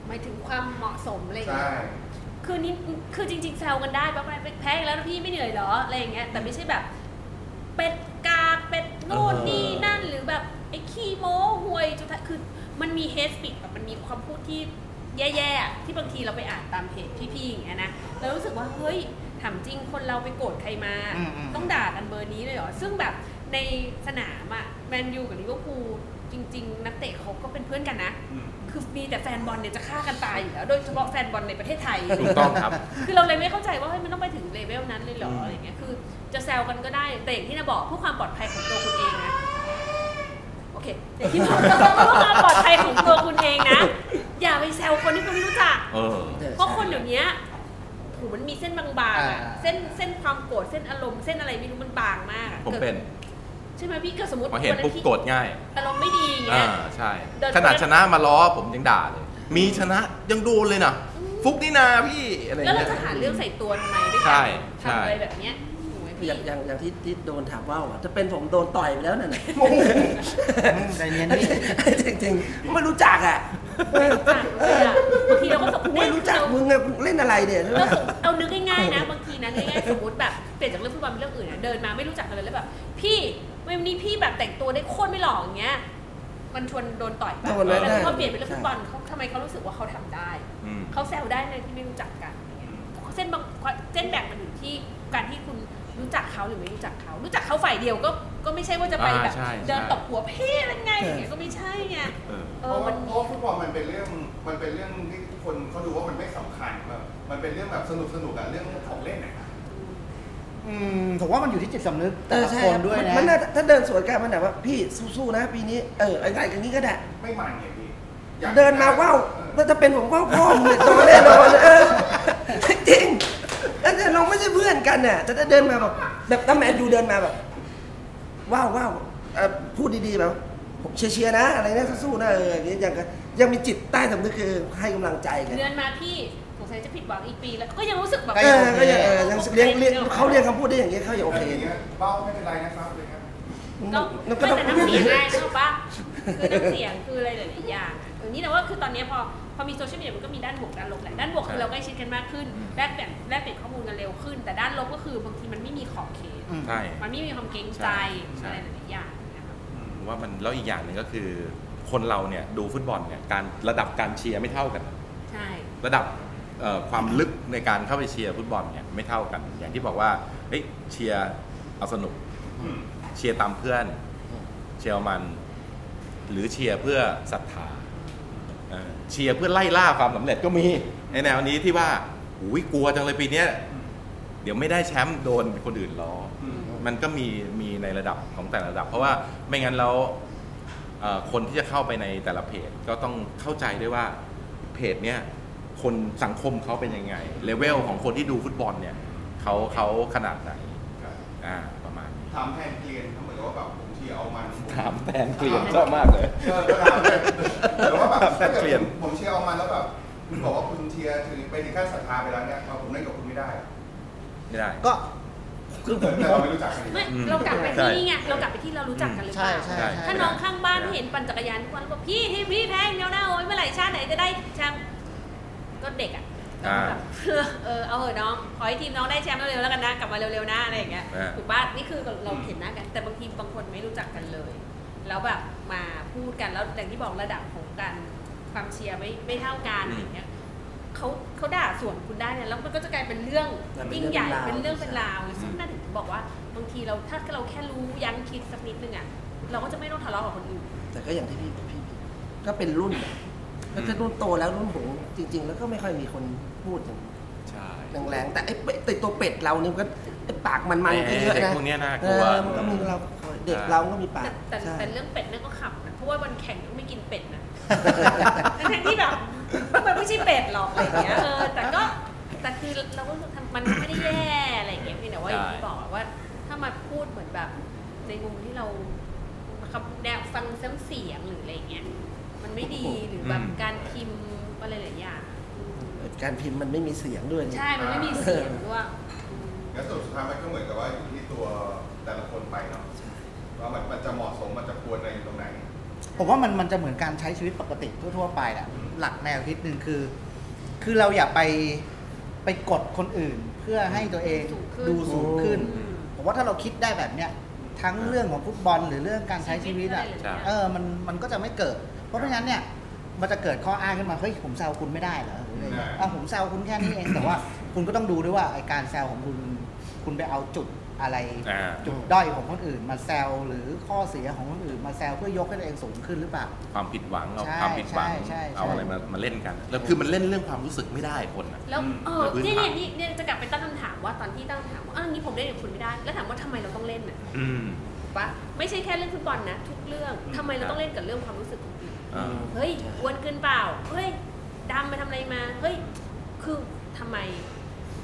หมายถึงความเหมาะสมอะไรอย่างใช่เงี้ย คือนี่คือจริง ๆแซวกันได้ปะไปแพ้อีกแล้วนะพี่ไม่เหนื่อยเหรออะไรอย่างเงี้ยแต่ไม่ใช่แบบ เป็ดกากเป็ดโน่นเออ นี่นั่นหรือแบบไอ้ขี้โม้ห่วยจุดท้ายคือ มันมีเฮสปิดแบบมันมีความพูดที่แย่ๆอะที่บางทีเราไปอ่านตามเพจพี่ๆอย่างเงี้ยนะแล้วรู้สึกว่าเฮ้ยถามจริงคนเราไปโกรธใครมา อืมอืม ต้องด่ากันเบอร์นี้เลยเหรอ ซึ่งแบบในสนามอะแมนยูกับลิเวอร์พูลจริง ๆ นักเตะเขาก็เป็นเพื่อนกันนะ อืมคือมีแต่แฟนบอลเนี่ยจะฆ่ากันตายอยู่แล้ว โดยเฉพาะแฟนบอลในประเทศไทย ถูกต้องครับ คือเราเลยไม่เข้าใจว่าเฮ้ยมันต้องไปถึงเลเวลนั้นเลยเหรออืมอะไรเงี้ยคือ จะแซวกันก็ได้แต่อย่างที่นาบอกเพื่อความปลอดภัยของตัวคุณเองนะ โอเคอย่างที่บอกเพื่อความปลอดภัยของตัวคุณเองนะ อย่าไปแซวคนที่คุณไม่รู้จัก เออ เพราะคนเดี๋ยวนี้โหมันมีเส้นบางๆอะอ่าเส้นเส้นความโกรธเส้นอารมณ์เส้นอะไรไม่รู้มันบางมากอะผมเป็น ใช่ไหมพี่ก็สมมติพอเห็นวัปุ๊บที่โกรธง่าย อารมณ์ไม่ดีอย่างอ่า เงี้ย ใช่ เดิน ขนาดชนะมาล้อผมยังด่าเลย มีชนะยังโดนเลยนะ ฟุกนี่นาพี่ อะไรแล้วเราเงี้ย จะหาเรื่องใส่ตัวทำไมด้วยใช่กันใช่ ทำอะไรแบบเนี้ยถูกไหมพี่ อย่างอย่างอย่างที่ที่โดนถามว่าวอะถ้าเป็นผมโดนต่อยไปแล้วนั่นน่ะใจเย็นพี่จริงๆไม่รู้จักอะจัดเลยอะบางทีเราก็สมมติไม่รู้จักมึงอะเล่นอะไรเนี่ยใช่ไหมเราสมเอานึกง่ายๆนะบางทีนะง่ายๆสมมติแบบเปลี่ยนจากเรื่องฟุตบอลเป็นเรื่องอื่นนะเดินมาไม่รู้จักกันเลยแล้วแบบพี่วันนี้พี่แบบแต่งตัวได้โคตรไม่หล่ออย่างเงี้ย มันชวนโดนต่อยป่ะโดนได้แต่ได้พอเปลี่ยนเป็นเรื่องฟุตบอลเขาทำไมเขารู้สึกว่าเขาทำได้อืม เขาแซวได้ในที่ไม่รู้จักกันอย่างเงี้ยเส้นบางเส้นแบ่งมันอยู่ที่การที่คุณ รู้จักเขาหรือไม่รู้จักเขา รู้จักเขาฝ่ายเดียวก็ก็ไม่ใช่ว่าจะไปแบบ อ่าใช่ใช่ เดินตบหัวเพ่เป็นไงอย่างเงี้ยก็ไม่ใช่ไงเออ เอเพอราะมัว่านเพราะว่าฟุตบอลมันเป็นเรื่องมันเป็นเรื่องที่คนเขาดูว่ามันไม่สำคัญแบบมันเป็นเรื่องแบบสนุกสนุกอะเรื่องของเล่นอะ อืมผมว่ามันอยู่ที่จิตสำนึกเอแต่อละใช่คนครับด้วยมันนะ มันน่าจะถ้าเดินสวนกันมันแบบว่าพี่สู้ๆนะปีนี้เอออะไรกันนี้ก็ได้ ไม่มันไงพี่อยกเดินมาว้าวเออแล้วถ้าเป็นผมว้าวพ่อมึงเนี่ยโดนแน่นอนเออจริงๆแล้ว เราไม่ใช่เพื่อนกันน่ะแต่ถ้าเดินมาแบบแบบถ้าแมนยูเดินมาแบบว้าวว้าวเอ่อพูดดีๆแบบผมเชียร์ๆนะ อะไรนะสู้ๆนะเอออย่างเงี้ยยังก็ยังมีจิตใต้สำนึกคือให้กำลังใจกัน เดือนมาพี่สงสัยจะผิดหวังอีกปีแล้วก็ยังรู้สึกแบบก็เอยังอก็ยังเออยังเรียงเรียงเขาเรียงคำพูดได้อย่างเงี้ยเขายังโอเคย่างเงี้ยเบ้าไม่เป็นไรนะครับเลยครับ ก็มันไม่ก็ต้องแต่น้ำเสียงไงใช่ปะคือน้ำเสียงคืออะไรหลายๆอย่างอะอย่างนี้แต่ว่าคือตอนเนี้ยพอ พอมีโซเชียลมีเดียมันก็มีด้านบวกด้านลบแหละ ด้านบวกคือเราใกล้ชิดกันมากขึ้น แลกเปลี่ยนแลกเปลี่ยนข้อมูลกันเร็วขึ้น แต่ด้านลบก็คือบางทีมันไม่มีขอบเขตอืมใช่ มันไม่มีความเกรงใจใช่ อะไรหลายๆอย่างนะครับผมว่ามันแล้วอีกอย่างหนึ่งก็คือ คนเราเนี่ยดูฟุตบอลเนี่ยการระดับการเชียร์ไม่เท่ากัน ใช่ ระดับเอ่อความลึกในการเข้าไปเชียร์ฟุตบอลเนี่ยไม่เท่ากัน อย่างที่บอกว่าเฮ้ยเชียร์เอาสนุกอืมเชียร์ตามเพื่อน เชียร์เอามัน หรือเชียร์เพื่อศรัทธา เออเชียร์เพื่อไล่ล่าความสำเร็จก็มีในแนวนี้ที่ว่าอุ้ยกลัวจังเลยปีเนี้ยเดี๋ยวไม่ได้แชมป์โดนคนอื่นล้อออืมมันก็มีมีในระดับของแต่ละระดับ เพราะว่าไม่งั้นแล้วเอ่อคนที่จะเข้าไปในแต่ละเพจก็ต้องเข้าใจด้วยว่าเพจเนี้ยคนสังคมเขาเป็นยังไงเลเวลของคนที่ดูฟุตบอลเนี่ยเขาเขาขนาดไหนครับอ่าประมาณนี้ถามแทนเกลียนเขาเหมือนกับว่าแบบผม เชีชียร์เอามันถามแทนเกลียนชอบมากเลยเออก็ถามเลยแต่ว่าแบบแฟนเกลียดผมเชียร์เอามันแล้วแบบคุณบอกว่าคุณเชียร์ถึงไปถึงขั้นศรัทธาไปแล้วเนี่ยเอาผมเล่นกับคุณไม่ได้ไม่ได้ก็คือผมแต่เราไม่รู้จักกันนี่ไม่อืมเรากลับไปใช่ที่นี่ไงเรากลับไปที่เรารู้จักกันหรือเปใช่ล่าใช่ใช่ใช่ถ้าน้องข้างบ้านเห็นปั่นจักรยานทุกวันแล้วบอกพี่ที่พี่แพงเดียวหน้าโอ้ยเมื่อไหร่ชาติไหนจะได้แชมป์ก็เด็กอะอ่า แบบเออเอาเหอะน้องขอให้ทีมน้องได้แชมป์เร็วๆแล้วกันนะกลับมาเร็วๆนะอะไรอย่างเงี้ยอ่าถูกป่ะนี่คือเราเห็นหน้ากัน แต่บางทีบางคนไม่รู้จักกันเลย แล้วแบบมาพูดกันแล้วอย่างที่บอกระดับของการความเชียร์ไม่ไม่เท่ากันอะไรอย่างเงี้ยเขาเขาด่าส่วนคุณได้เนี่ยแล้วมันก็จะกลายเป็นเรื่องมันเป็นยิ่งใหญ่เรื่เป็องนเป็นราวเรื่องเป็นราวซึ่งน่าถึงบอกว่าบางทีเราถ้าเราแค่รู้ยั้งคิดสักนิดนึงอะเราก็จะไม่ต้องทะเลาะกับคนอื่นแต่ก็อย่างที่พี่พี่พี่ก็เป็นรุ่นอะ แล้วถ้ารุ่นโตแล้วรุ่นผมจริง ๆ แล้วก็ไม่ค่อยมีคนพูดอย่างใช่แรงๆแต่ไอ้เป็ดแต่ตัวเป็ดเราเนี่ยมันก็ไอ้ปากมันๆก็เยอะเด็กนะพวกเนี้ยน่ากเอลัว อมันก็มีเราเด็กเราก็มีปากแต่แต่ใช่ แต่เรื่องเป็ดเนี่ยก็ขำนะเพราะว่าวันแข่งก็ไม่กินเป็ดนะ ทั้งๆที่แบบมันไม่ใช่เป็ดหรอกอะไรอย่างเงี้ยเออแต่ก็แต่คือเราก็รู้สึกมันไม่ได้แย่อะไรอย่างเงี้ยเพียงแต่ว่าอย่างที่บอกอะว่า ถ้ามาพูดเหมือนแบบ ในมุมที่เราคำแนวฟังซ้ำเสียงหรืออะไรอย่างเงี้ยมัน ไม่ดีหรือแบบอืมการพิมพ์อะไรหลายอย่างการพิมพ์มันไม่มีเสียงด้วยใช่ มันไม่มีเสียงด้วยงั้นสรุปสุดท้ายมันก็เหมือนกับว่าอยู่ที่ตัวแต่ละคนไปเนาะว่ามันมันจะเหมาะสมมันจะควรในตรงไหน ผมว่ามันมันจะเหมือนการใช้ชีวิตปกติทั่ว ๆ ไปแหละหลักแนวคิดหนึ่งคือ คือเราอย่าไปไปกดคนอื่น เพื่อให้ตัวเองสูงขึ้นดูสูงขึ้นอืมผมว่าถ้าเราคิดได้แบบเนี้ยทั้งเรื่องของฟุตบอลหรือเรื่องการใช้ชีวิตอะใช่เออมันมันก็จะไม่เกิด เพราะไม่งั้นเนี่ยมันจะเกิดข้ออ้างขึ้นมาเฮ้ยผมแซวคุณไม่ได้เหรอหรืออะไรเงี้ยใช่อะผมแซวคุณแค่นี้เองแต่ว่า คุณก็ต้องดูด้วยว่าไอการแซวของคุณคุณไปเอาจุดอะไรอ่า จุดด้อยของคนอื่น มาแซวหรือข้อเสียของคนอื่น มาแซวเพื่อยกให้ตัวเองสูงขึ้นหรือเปล่า ความผิดหวังเอาใช่ความผิดหวัง ใช่ใช่ใช่เอาอะไรมามาเล่นกันแล้วคือมันเล่นเรื่องความรู้สึกไม่ได้คนนะแล้วเออโดยพื้นนี่ฐาเนี่ยนี่เนี่ยจะกลับไปตั้งคำถามว่าตอนที่ตั้งคำถามว่าอ้าวงี้ผมเล่นกับคุณไม่ได้ แล้วถามว่าทำไมเราต้องเล่นน่ะอืม ถูกปะไม่ใช่แค่เรื่องฟุตบอลนะ ทุกเรื่องทำไมเราต้องเล่นกับเรื่องความรู้สึกของอื่นอ่า เฮ้ยอ้วนเกินเปล่า เฮ้ยดำไปทำอะไรมา เฮ้ย คือทำไม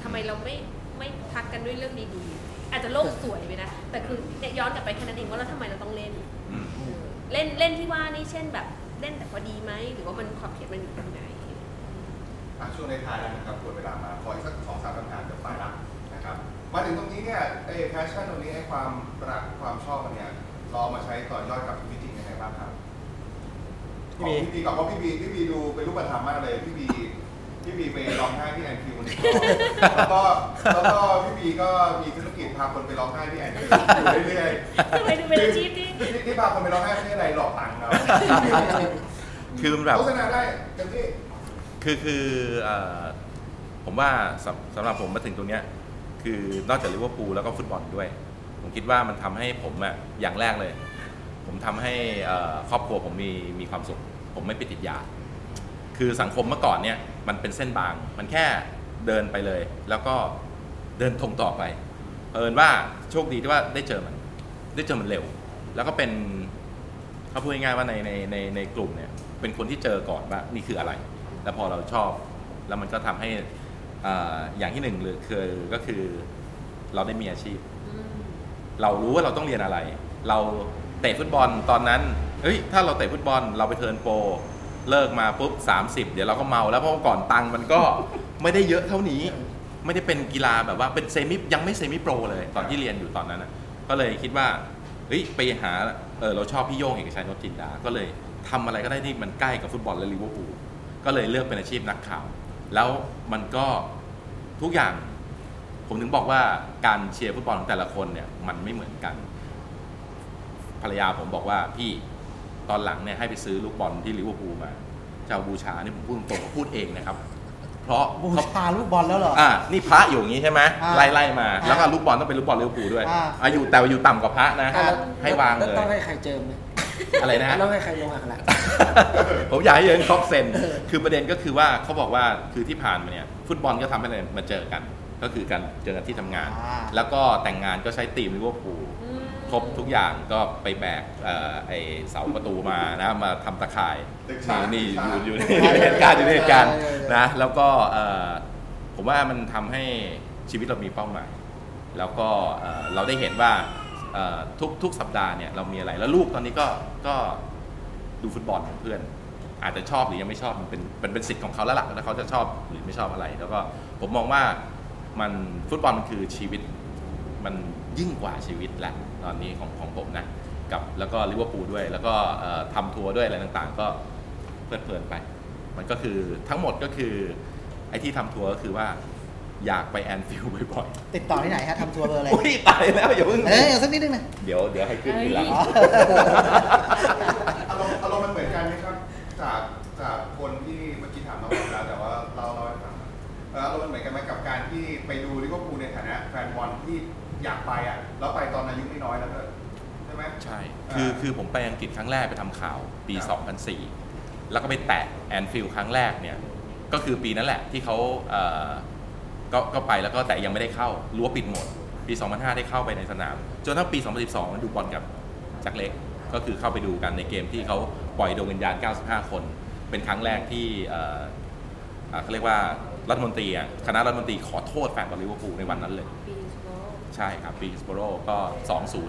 ทำไมเราไม่ไม่ทักกันด้วยเรื่องดีๆ อาจจะโลกสวยไปนะ แต่คือเนี่ยย้อนกลับไปแค่นั้นเองว่าแล้วทำไมเราต้องเล่นอืมเออเล่นเล่นที่ว่านี่เช่นแบบเล่นแต่พอดีไหม หรือว่ามันขอบเขตมันอยู่ตรงไหนอะช่วงในท้ายแล้วนะครับควรเวลามาขออีกสักสองสามคำถามจะไปละนะครับ มาถึงตรงนี้เนี่ยไอ้แพชชั่นตรงนี้ไอ้ความรักความชอบมันเนี่ยเราเอามาใช้ต่อยอดกับชีวิตจริงยังไงบ้างครับ ของพี่บีก่อนเพราะพี่บีพี่บีดูเป็นรูปธรรมมากเลยพี่บีพี่บีไปร้องไห้ที่แอนฟิลด์เนี่ยแล้วก็แล้วก็พี่บีก็มีธุรกิจพาคนไปร้องไห้ที่แอนฟิลด์อยู่เรื่อยๆทำไมดูเป็นอาชีพที่ที่ที่พาคนไปร้องไห้ไม่ใช่อะไรหลอกตังค์ครับคือมันแบบโฆษณาได้เต็มที่คือคือเอ่อผมว่าสำสำหรับผมมาถึงตรงเนี้ยคือนอกจากลิเวอร์พูลแล้วก็ฟุตบอลด้วย ผมคิดว่ามันทำให้ผมอะอย่างแรกเลย ผมทำให้เอ่อครอบครัวผมมีมีความสุข ผมไม่ไปติดยา คือสังคมเมื่อก่อนเนี่ย มันเป็นเส้นบาง มันแค่เดินไปเลย แล้วก็เดินตรงต่อไปเอินว่าโชคดีที่ว่าได้เจอมัน ได้เจอมันเร็ว แล้วก็เป็นเขาพูดง่ายๆว่าในในในในกลุ่มเนี่ย เป็นคนที่เจอก่อนว่านี่คืออะไร แล้วพอเราชอบ แล้วมันก็ทำให้อ่าอย่างที่หนึ่งเลยคือก็คือเราได้มีอาชีพอืมเรารู้ว่าเราต้องเรียนอะไร เรา เตะฟุตบอลตอนนั้นเฮ้ยถ้าเราเตะฟุตบอลเราไป turn pro เลิกมาปุ๊บ30 เดี๋ยวเราก็เมาแล้วเพราะว่าก่อนตังค์มันก็ไม่ได้เยอะเท่านี้ ไม่ได้เป็นกีฬาแบบว่าเป็น semi ยังไม่ semi-pro เลยตอนที่เรียนอยู่ตอนนั้นนะก็เลยคิดว่าเฮ้ยไปหาเออเราชอบพี่โย่งเอกชัยนพจินดา ก็เลยทำอะไรก็ได้ที่มันใกล้กับฟุตบอลและลิเวอร์พูลก็เลยเลือกเป็นอาชีพนักข่าว แล้วมันก็ทุกอย่าง ผมถึงบอกว่าการเชียร์ฟุตบอลของแต่ละคนเนี่ยมันไม่เหมือนกัน ภรรยาผมบอกว่าพี่ตอนหลังเนี่ยให้ไปซื้อลูกบอลที่ลิเวอร์พูลมาจะเอาบูชาเนี่ยผมพูดตรงๆพูดเองนะครับ เพราะบูเขาชาลูกบอลแล้วเหรอ อ่านี่พระอยู่อย่างนี้ใช่ไหมอ่าไล่ไล่มา อ่าแล้วก็ลูกบอลต้องเป็นลูกบอลลิเวอร์พูลด้วยอ่า อายุแต่ว่าอยู่ต่ำกว่าพระนะ อ่าให้วางแล้เลวย ต้องให้ใครเจิมไหมอะไรนะต้องให้ใครลงอักขระผมอยากให้เยินครอบเซน คือประเด็นก็คือว่าเขาบอกว่าคือที่ผ่านมาเนี่ย ฟุตบอลก็ทำให้เรามาเจอกัน ก็คือการเจอกันที่ทำงาน อ่า แล้วก็แต่งงานก็ใช้ทีมลิเวอร์พูลอืม ครบทุกอย่างก็ไปแบกเอ่อไอเสาประตูมานะมาทำตะข่ายตึกฉากนี่ตึกฉากอยู่อยู่ในเหตุการณ์อยู่ในเหตุการณ์ใช่ใช่ใช่นะแล้วก็เอ่อผมว่ามันทำให้ชีวิตเรามีเป้าหมายแล้วก็เอ่อเราได้เห็นว่าเอ่อทุกทุกสัปดาห์เนี่ยเรามีอะไรแล้วลูกตอนนี้ก็ก็ดูฟุตบอลกับเพื่อน อาจจะชอบหรือยังไม่ชอบมันเป็นเป็นเป็นสิทธิ์ของเขาแล้วล่ะแล้วเขาจะชอบหรือไม่ชอบอะไร แล้วก็ผมมองว่ามันฟุตบอลมันคือชีวิตมันยิ่งกว่าชีวิตแหละ ตอนนี้ของของผมนะกับแล้วก็ลิเวอร์พูลด้วย แล้วก็เอ่อทำทัวร์ด้วยอะไรต่างๆ ก็เพลิดเพลินไป มันก็คือทั้งหมดก็คือไอ้ที่ทำทัวร์ก็คือว่าอยากไปแอนฟิลด์บ่อยติดต่อที่ไหนฮะทำทัวร์เบอร์อะไร ๆอุ้ยตายแล้วอย่าเพิ่งเอ้ยเอาสักนิดนึงนะเดี๋ยวเดี๋ยวให้ขึ้นทีหลังเอ้ยอารมณ์อารมณ์มันเหมือนกันไหมครับ จากจากคนที่เมื่อกี้ถามเราไปแล้วแต่ว่าเราเราให้ฟังเอ่ออารมณ์มันเหมือนกันไหมกับการที่ไปดูลิเวอร์พูลในฐานะแฟนบอลที่อยากไปอะแล้วไปตอนอายุ คือคือผมไปอังกฤษครั้งแรกไปทำข่าวปีครับ2004 แล้วก็ไปแตะแอนฟิลด์ครั้งแรกเนี่ยก็คือปีนั้นแหละที่เขาเอ่อก็ก็ไปแล้วก็แต่ยังไม่ได้เข้ารั้วปิดหมด ปี 2005 ได้เข้าไปในสนาม จนทั้งปี 2012 ดูบอลกับแจ็คเล็ก ก็คือเข้าไปดูกันในเกมที่เขาปล่อยดวงวิญญาณ 95 คน เป็นครั้งแรกที่เอ่ออ่าเขาเรียกว่ารัฐมนตรีอะคณะรัฐมนตรีขอโทษแฟนบอลลิเวอร์พูลในวันนั้นเลยฮิลส์โบโรใช่ครับฮิลส์โบโรก็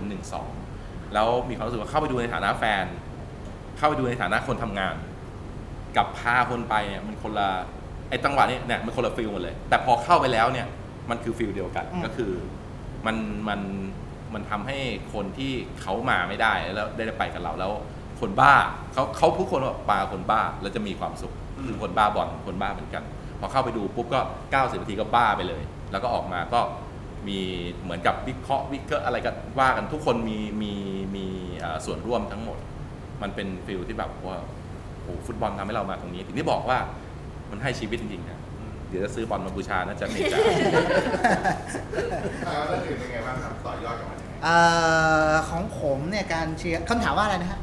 2012 แล้วมีความรู้สึกว่าเข้าไปดูในฐานะแฟน เข้าไปดูในฐานะคนทำงาน กับพาคนไปเนี่ยมันคนละไอ้จังหวะนี้เนี่ยมันคนละ feel หมดเลย แต่พอเข้าไปแล้วเนี่ยมันคือ feel เดียวกันอืมก็คือมันมันมันทำให้คนที่เขามาไม่ได้แล้วได้ไปกับเราแล้ว คนบ้าเขาเขาพูดคำว่าพาคนบ้าแล้วจะมีความสุขคือคนบ้าบอลคนบ้าเหมือนกัน พอเข้าไปดูปุ๊บก็ 90นาทีก็บ้าไปเลย แล้วก็ออกมาก็ มีเหมือนกับวิเคราะห์วิเคราะห์อะไรก็ว่ากันทุกคนมีมีมีเอ่อส่วนร่วมทั้งหมด มันเป็นฟิลที่แบบว่าโอ้โหฟุตบอลทำให้เรามาตรงนี้ ถึงได้บอกว่ามันให้ชีวิตจริงๆนะเดี๋ยวจะซื้อบอลมาบูชานะจะเมจ่าอ่าแล้วอื่นเป็นไงบ้างครับต่อยอดกับมันยังไงเอ่อของผมเนี่ยการเชียร์คำถามว่าอะไรนะฮะ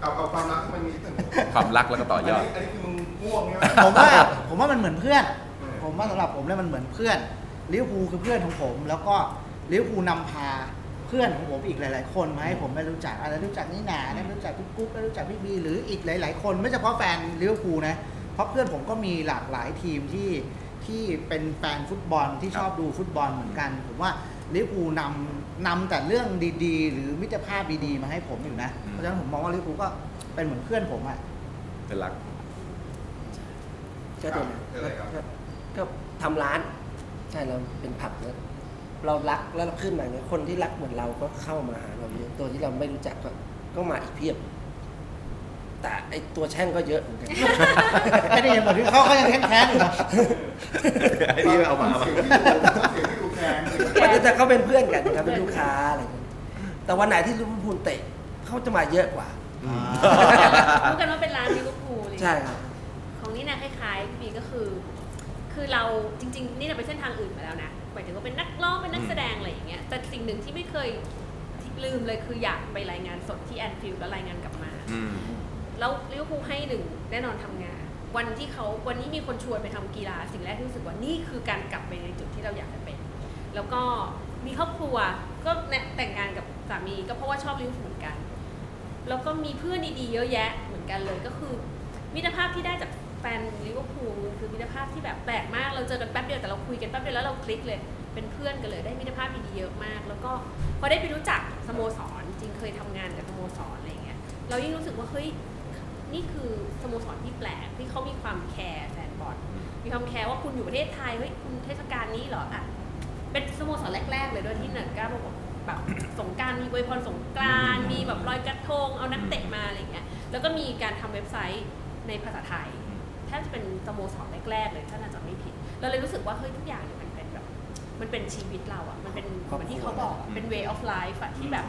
เอาเอาความรักที่มันมีตั้งความรักแล้วก็ต่อยอดนนี้อันนี้คือมึงง่วงใช่ไหมผมว่าผมว่ามันเหมือนเพื่อนอืมผมว่าสำหรับผมเนี่ยมันเหมือนเพื่อน ลิเวอร์พูลคือเพื่อนของผม แล้วก็ลิเวอร์พูลนำพาเพื่อนของผมอีกหลาย ๆ คนมาให้ผมได้รู้จักอะไรรู้จักนี่หนาได้รู้จักพี่กุ๊กได้รู้จักพี่บีหรืออีกหลาย ๆ คนไม่เฉพาะแฟนลิเวอร์พูลนะเพราะเพื่อนผมก็มีหลากหลายทีมที่ที่เป็นแฟนฟุตบอลที่ชอบดูฟุตบอลเหมือนกัน ผมว่าลิเวอร์พูลนำนำแต่เรื่องดีๆ หรือมิตรภาพดีๆมาให้ผมอยู่นะอืมเพราะฉะนั้นผมมองว่าลิเวอร์พูลก็เป็นเหมือนเพื่อนผมอะเป็นรักก็เดี๋ยวนะคืออะไรครับก็ก็ทำร้าน ใช่เราเป็นผับแล้วเรารักแล้วเราขึ้นมาเนี่ยคนที่รักเหมือนเราก็เข้ามาหาเราเยอะตัวที่เราไม่รู้จักก็ก็มาอีกเพียบ แต่ไอตัวแช่งก็เยอะเหมือนกัน ไม่ได้ยังหมดที่เขาเขายังแค้นๆอยู่นะไอ้นี่เอามาเอามา เสียงที่ดูเสียงที่ดูแข็งแต่เขาเป็นเพื่อนกันนะครับเป็นลูกค้าอะไรอย่างเงี้ยแต่วันไหนที่ลิเวอร์พูลเตะเขาจะมาเยอะกว่า รู้กันว่าเป็นร้านลิเวอร์พูลเลยใช่ครับ ของนี่นะคล้ายๆพี่บีก็คือ คือเราจริง ๆ นี่เราไปเส้นทางอื่นมาแล้วนะหมายถึงว่าเป็นนักร้องเป็นนักแสดงอะไรอย่างเงี้ยแต่สิ่งหนึ่งที่ไม่เคยลืมเลยคืออยากไปรายงานสดที่แอนฟิลด์แล้วรายงานกลับมาอืมแล้วลิเวอร์พูลให้หนึ่งแน่นอนทำงาน วันที่เขาวันนี้มีคนชวนไปทำกีฬา สิ่งแรกที่รู้สึกว่านี่คือการกลับไปในจุดที่เราอยากจะเป็น แล้วก็มีครอบครัวก็เนี่ยแต่งงานกับสามีก็เพราะว่าชอบลิเวอร์พูลเหมือนกัน แล้วก็มีเพื่อนดีๆเยอะแยะเหมือนกันเลยก็คือมิตรภาพที่ได้จาก แฟนลิเวอร์พูลคือมิตรภาพที่แบบแปลกมากเราเจอกันแป๊บเดียวแต่เราคุยกันแป๊บเดียวแล้วเราคลิกเลย เป็นเพื่อนกันเลยได้มิตรภาพดีๆเยอะมาก แล้วก็พอได้ไปรู้จักสโมสรจริงเคยทำงานกับสโมสรอะไรอย่างเงี้ยเรายิ่งรู้สึกว่าเฮ้ยนี่คือสโมสรที่แปลกที่เขามีความแคร์แฟนบอลมีความแคร์ว่าคุณอยู่ประเทศไทยเฮ้ยคุณเทศกาลนี้เหรออะเป็นสโมสรแรก ๆ เลยด้วยที่หนักกล้าบอกแบบสงกรานต์มีอวยพรสงกรานต์มีแบบลอยกระทงเอานักเตะมาอะไรอย่างเงี้ยแล้วก็มีการทำเว็บไซต์ในภาษาไทย แทบจะเป็นสโมสรแรกๆเลยถ้าน่าจะไม่ผิด เราเลยรู้สึกว่าเฮ้ยทุกอย่างเนี่ยมันเป็นแบบ มันเป็นชีวิตเราอะมันเป็นครอบครัว เหมือนที่เขาบอกอะเป็น way of life อะที่แบบ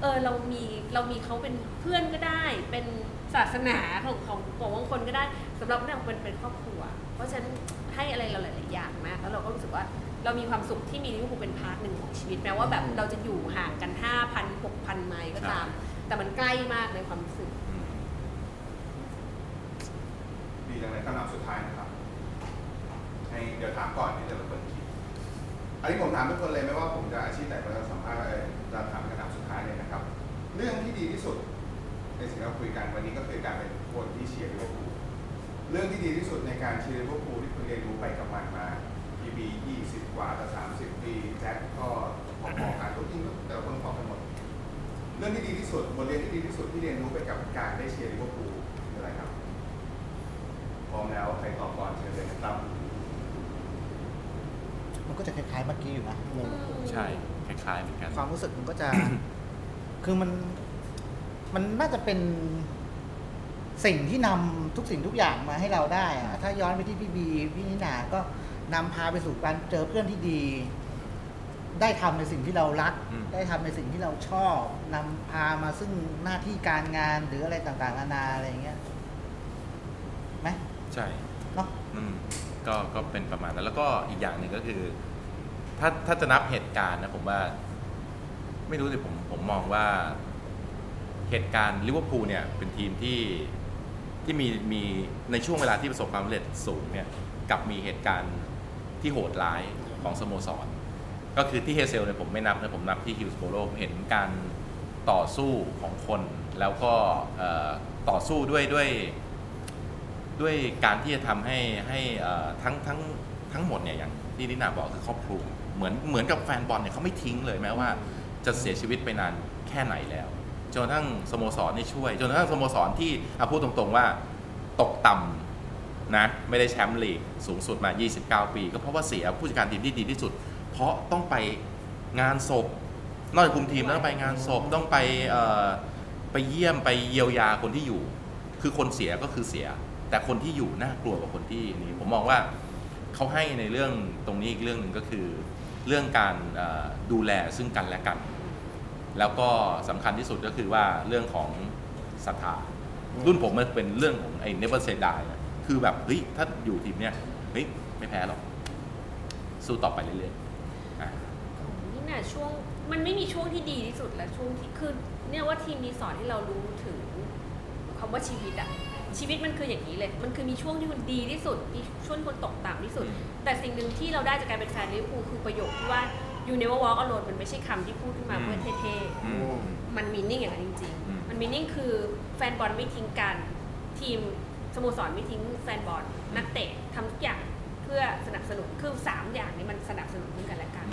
เออเรามีเรามีเขาเป็นเพื่อนก็ได้ เป็นศาสนาของของของบางคนก็ได้สำหรับนีน่ามันเป็นครอบครัว เพราะฉะนั้นให้อะไรเราหลายๆอย่างมากแล้วเราก็รู้สึกว่าเรามีความสุขที่มีลิเวอร์พูลเป็น part หนึ่งของชีวิตแม้ว่าแบบเราจะอยู่ห่างกัน 5,000 6,000 ไมล์ก็ตาม แต่มันใกล้มากในความรู้สึก ดีจังเลยคำถามสุดท้ายนะครับให้เดี๋ยวถามก่อนที่จะระเบิดคิดอันนี้ผมถามทุกคนเลยไม่ว่าผมจะอาชีพไหนผมจะสัมภาษณ์จะถามคำถามสุดท้ายเลยนะครับ เรื่องที่ดีที่สุดในสิ่งที่เราคุยกันวันนี้ก็คือการเป็นคนที่เชียร์ลิเวอร์พูลเรื่องที่ดีที่สุดในการเชียร์ลิเวอร์พูลที่คุณเรียนรู้ไปกับมันมาพี่บียี่สิบกว่าจะสามสิบปีแจ็คก็พอๆกันทุกทีมก็แต่ละคนพอกันหมดเรื่องที่ดีที่สุดบทเรียนที่ดีที่สุดที่เรียนรู้ไปกับการได้เชียร์ลิเวอร์พูลคืออะไรครับ พร้อมแล้วใครตอบก่อนเชิญเลยครับมันก็จะคล้ายๆเมื่อกี้อยู่นะใช่คล้ายๆเหมือนกัน ความรู้สึกมันก็จะ คือมัน มันน่าจะเป็นสิ่งที่นำทุกสิ่งทุกอย่างมาให้เราได้อะถ้าย้อนไปที่พี่บีพี่นินาก็นำพาไปสู่การเจอเพื่อนที่ดี ได้ทำในสิ่งที่เรารัก อืม ได้ทำในสิ่งที่เราชอบนำพามาซึ่งหน้าที่การงานหรืออะไรต่างๆนานาอะไรอย่างเงี้ยไหม ใช่เนาะอืมก็ก็เป็นประมาณนั้นแล้วก็อีกอย่างหนึ่งก็คือ ถ้าถ้าจะนับเหตุการณ์นะผมว่า ไม่รู้สิผมผมมองว่า เหตุการณ์ลิเวอร์พูลเนี่ย เป็นทีมที่ที่มีมีในช่วงเวลาที่ประสบความสำเร็จสูงเนี่ยกับมีเหตุการณ์ที่โหดร้ายของสโมสร ก็คือที่เฮเซลเนี่ยผมไม่นับนะผมนับที่ฮิลส์โบโรเห็นการต่อสู้ของคน แล้วก็เอ่อต่อสู้ด้วยด้วย ด้วยการที่จะทำให้ให้ทั้งทั้งทั้งหมดเนี่ยอย่างที่นินาบอกคือครอบครัวเหมือนเหมือนกับแฟนบอลเนี่ยเขาไม่ทิ้งเลยแม้ว่าจะเสียชีวิตไปนานแค่ไหนแล้วจนทั่งสโมสรนี่ช่วย จนทั่งสโมสรที่อะพูดตรงๆว่าตกต่ำนะไม่ได้แชมป์ลีกสูงสุดมา 29 ปี ก็เพราะว่าเสียผู้จัดการทีมที่ดีที่สุด เพราะต้องไปงานศพนอกจากคุมทีมแล้วต้องไปงานศพต้องไปไปเยี่ยมไปเยียวยาคนที่อยู่ คือคนเสียก็คือเสีย แต่คนที่อยู่น่ากลัวกว่าคนที่นี่ผมมองว่าเขาให้ในเรื่องตรงนี้อีกเรื่องหนึ่งก็คือ เรื่องการดูแลซึ่งกันและกัน แล้วก็สำคัญที่สุดก็คือว่าเรื่องของศรัทธารุ่นผมมันเป็นเรื่องของไอ้ never say die คือแบบเฮ้ยถ้าอยู่ทีมเนี้ยเฮ้ยไม่แพ้หรอกสู้ต่อไปเรื่อยๆอะนี่นะช่วงมันไม่มีช่วงที่ดีที่สุดและช่วงที่คือเนี่ยว่าทีมนี้สอนให้เรารู้ถึงคำว่าชีวิตอะ ชีวิตมันคืออย่างนี้เลย มันคือมีช่วงที่มันดีที่สุด มีช่วงที่คนตกต่ำที่สุดอืมแต่สิ่งหนึ่งที่เราได้จากการเป็นแฟนลิเวอร์พูลคือประโยคที่ว่า you never walk alone มันไม่ใช่คำที่พูดขึ้นมาเพื่อเท่ๆอืมมันมีนิ่งอย่างนั้นจริง อืม ๆ มันมีนิ่งคือแฟนบอลไม่ทิ้งกัน ทีมสโมสรไม่ทิ้งแฟนบอล นักเตะทำทุกอย่างเพื่อสนับสนุน คือสามอย่างนี้มันสนับสนุนซึ่งกันและกัน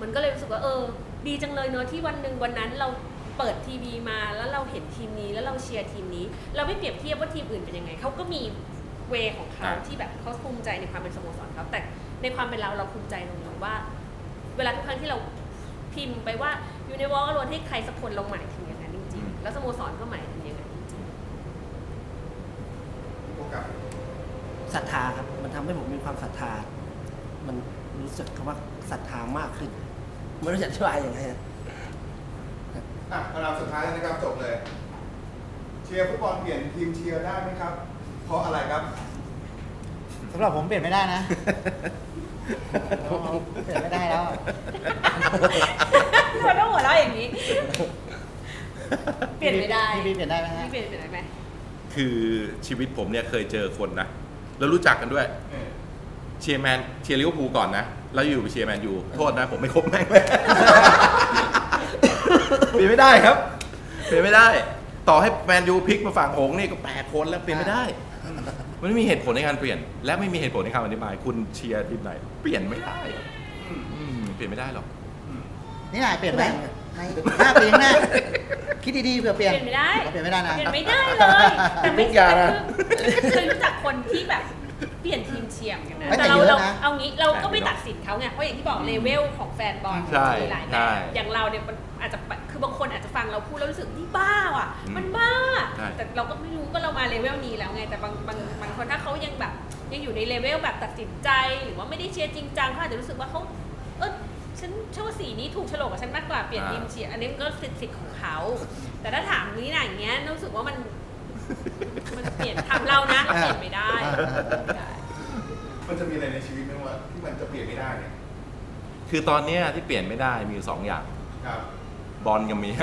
มันก็เลยรู้สึกว่าเออ ดีจังเลยเนอะที่วันหนึ่งวันนั้นเรา เปิดทีวีมาแล้วเราเห็นทีมนี้แล้วเราเชียร์ทีมนี้ เราไม่เปรียบเทียบว่าทีมอื่นเป็นยังไงเขาก็มีเวของเขาอ่าที่แบบเขาภูมิใจในความเป็นสโมสรเขาแต่ในความเป็นเราเราภูมิใจตรงนี้ว่า เวลาทุกครั้งที่เราพิมพ์ไปว่าอยู่ในวอลก็ล้วนให้ใครสักคนเราหมายถึงอย่างนั้นจริงๆแล้วสโมสรก็หมายถึงอย่างนั้นจริงโอกาสศรัทธาครับมันทำให้ผมมีความศรัทธา มันรู้สึกคำว่าศรัทธามากขึ้นไม่รู้จะอธิบายยังไง อะอะคำถามสุดท้ายเลยนะครับจบเลย เชียร์ฟุตบอลเปลี่ยนทีมเชียร์ได้ไหมครับ เพราะอะไรครับ สำหรับผมเปลี่ยนไม่ได้นะ เปลี่ยนไม่ได้แล้วๆเราต้องหัวเราะอย่างนี้ เปลี่ยนไม่ได้พี่บีเปลี่ยนได้ไหมฮะ พี่เปลี่ยนเปลี่ยนได้ไหมคือชีวิตผมเนี่ยเคยเจอคนนะ แล้วรู้จักกันด้วยเชียร์แมนเชียร์ลิเวอร์พูลก่อนนะ แล้วอยู่ไปเชียร์แมนยูโทษนะ ผมไม่คบแม่งเลย เปลี่ยนไม่ได้ครับ เปลี่ยนไม่ได้ ต่อให้แมนยูพลิกมาฝั่งหงส์นี่ก็แปดคนแล้วเปลี่ยนไม่ได้ มันไม่มีเหตุผลในการเปลี่ยน และไม่มีเหตุผลในการอธิบาย คุณเชียร์ทีมไหน เปลี่ยนไม่ได้อืมเปลี่ยนไม่ได้หรอกนีน่าเปลี่ยนไหมในห้าปีข้างหน้าคิดดีๆเผื่อเปลี่ยนเปลี่ยนไม่ได้ เปลี่ยนไม่ได้นะ เปลี่ยนไม่ได้เลย แต่ไม่ทุกอย่างนะคือเคยรู้จักคนที่แบบเปลี่ยนทีมเชียร์เหมือนกันนะเฮ้ยแต่แต่เราเยอะเรานะ เอางี้เราก็ไม่ตัดสินเขาไง เพราะอย่างที่บอกเลเวลของแฟนบอลใช่มีหลายแบบใช่ อย่างเราเนี่ยมันอาจจะ คือบางคนอาจจะฟังเราพูดแล้วรู้สึกนี่บ้าว่ะอืมมันบ้า ใช่ แต่เราก็ไม่รู้ก็เรามาเลเวลนี้แล้วไง แต่บางบางบางคนถ้าเขายังแบบยังอยู่ในเลเวลแบบตัดสินใจ หรือว่าไม่ได้เชียร์จริงจังเขาอาจจะรู้สึกว่าเขาเออฉันชอบสีนี้ถูกโฉลกกับฉันมากกว่าเปลี่ยนทีมเชียร์อันนี้มันก็สิทธิ์สิทธิ์ของเขา แต่ถ้าถามนีน่าอย่างเงี้ยรู้สึกว่ามันมันเปลี่ยนทำเรานะเปลี่ยนไม่ได้ไม่ได้ มันจะมีอะไรในชีวิตไหมว่าที่มันจะเปลี่ยนไม่ได้เนี่ยคือตอนเนี้ยที่เปลี่ยนไม่ได้มีอยู่สองอย่าง ครับ บอลกับเมีย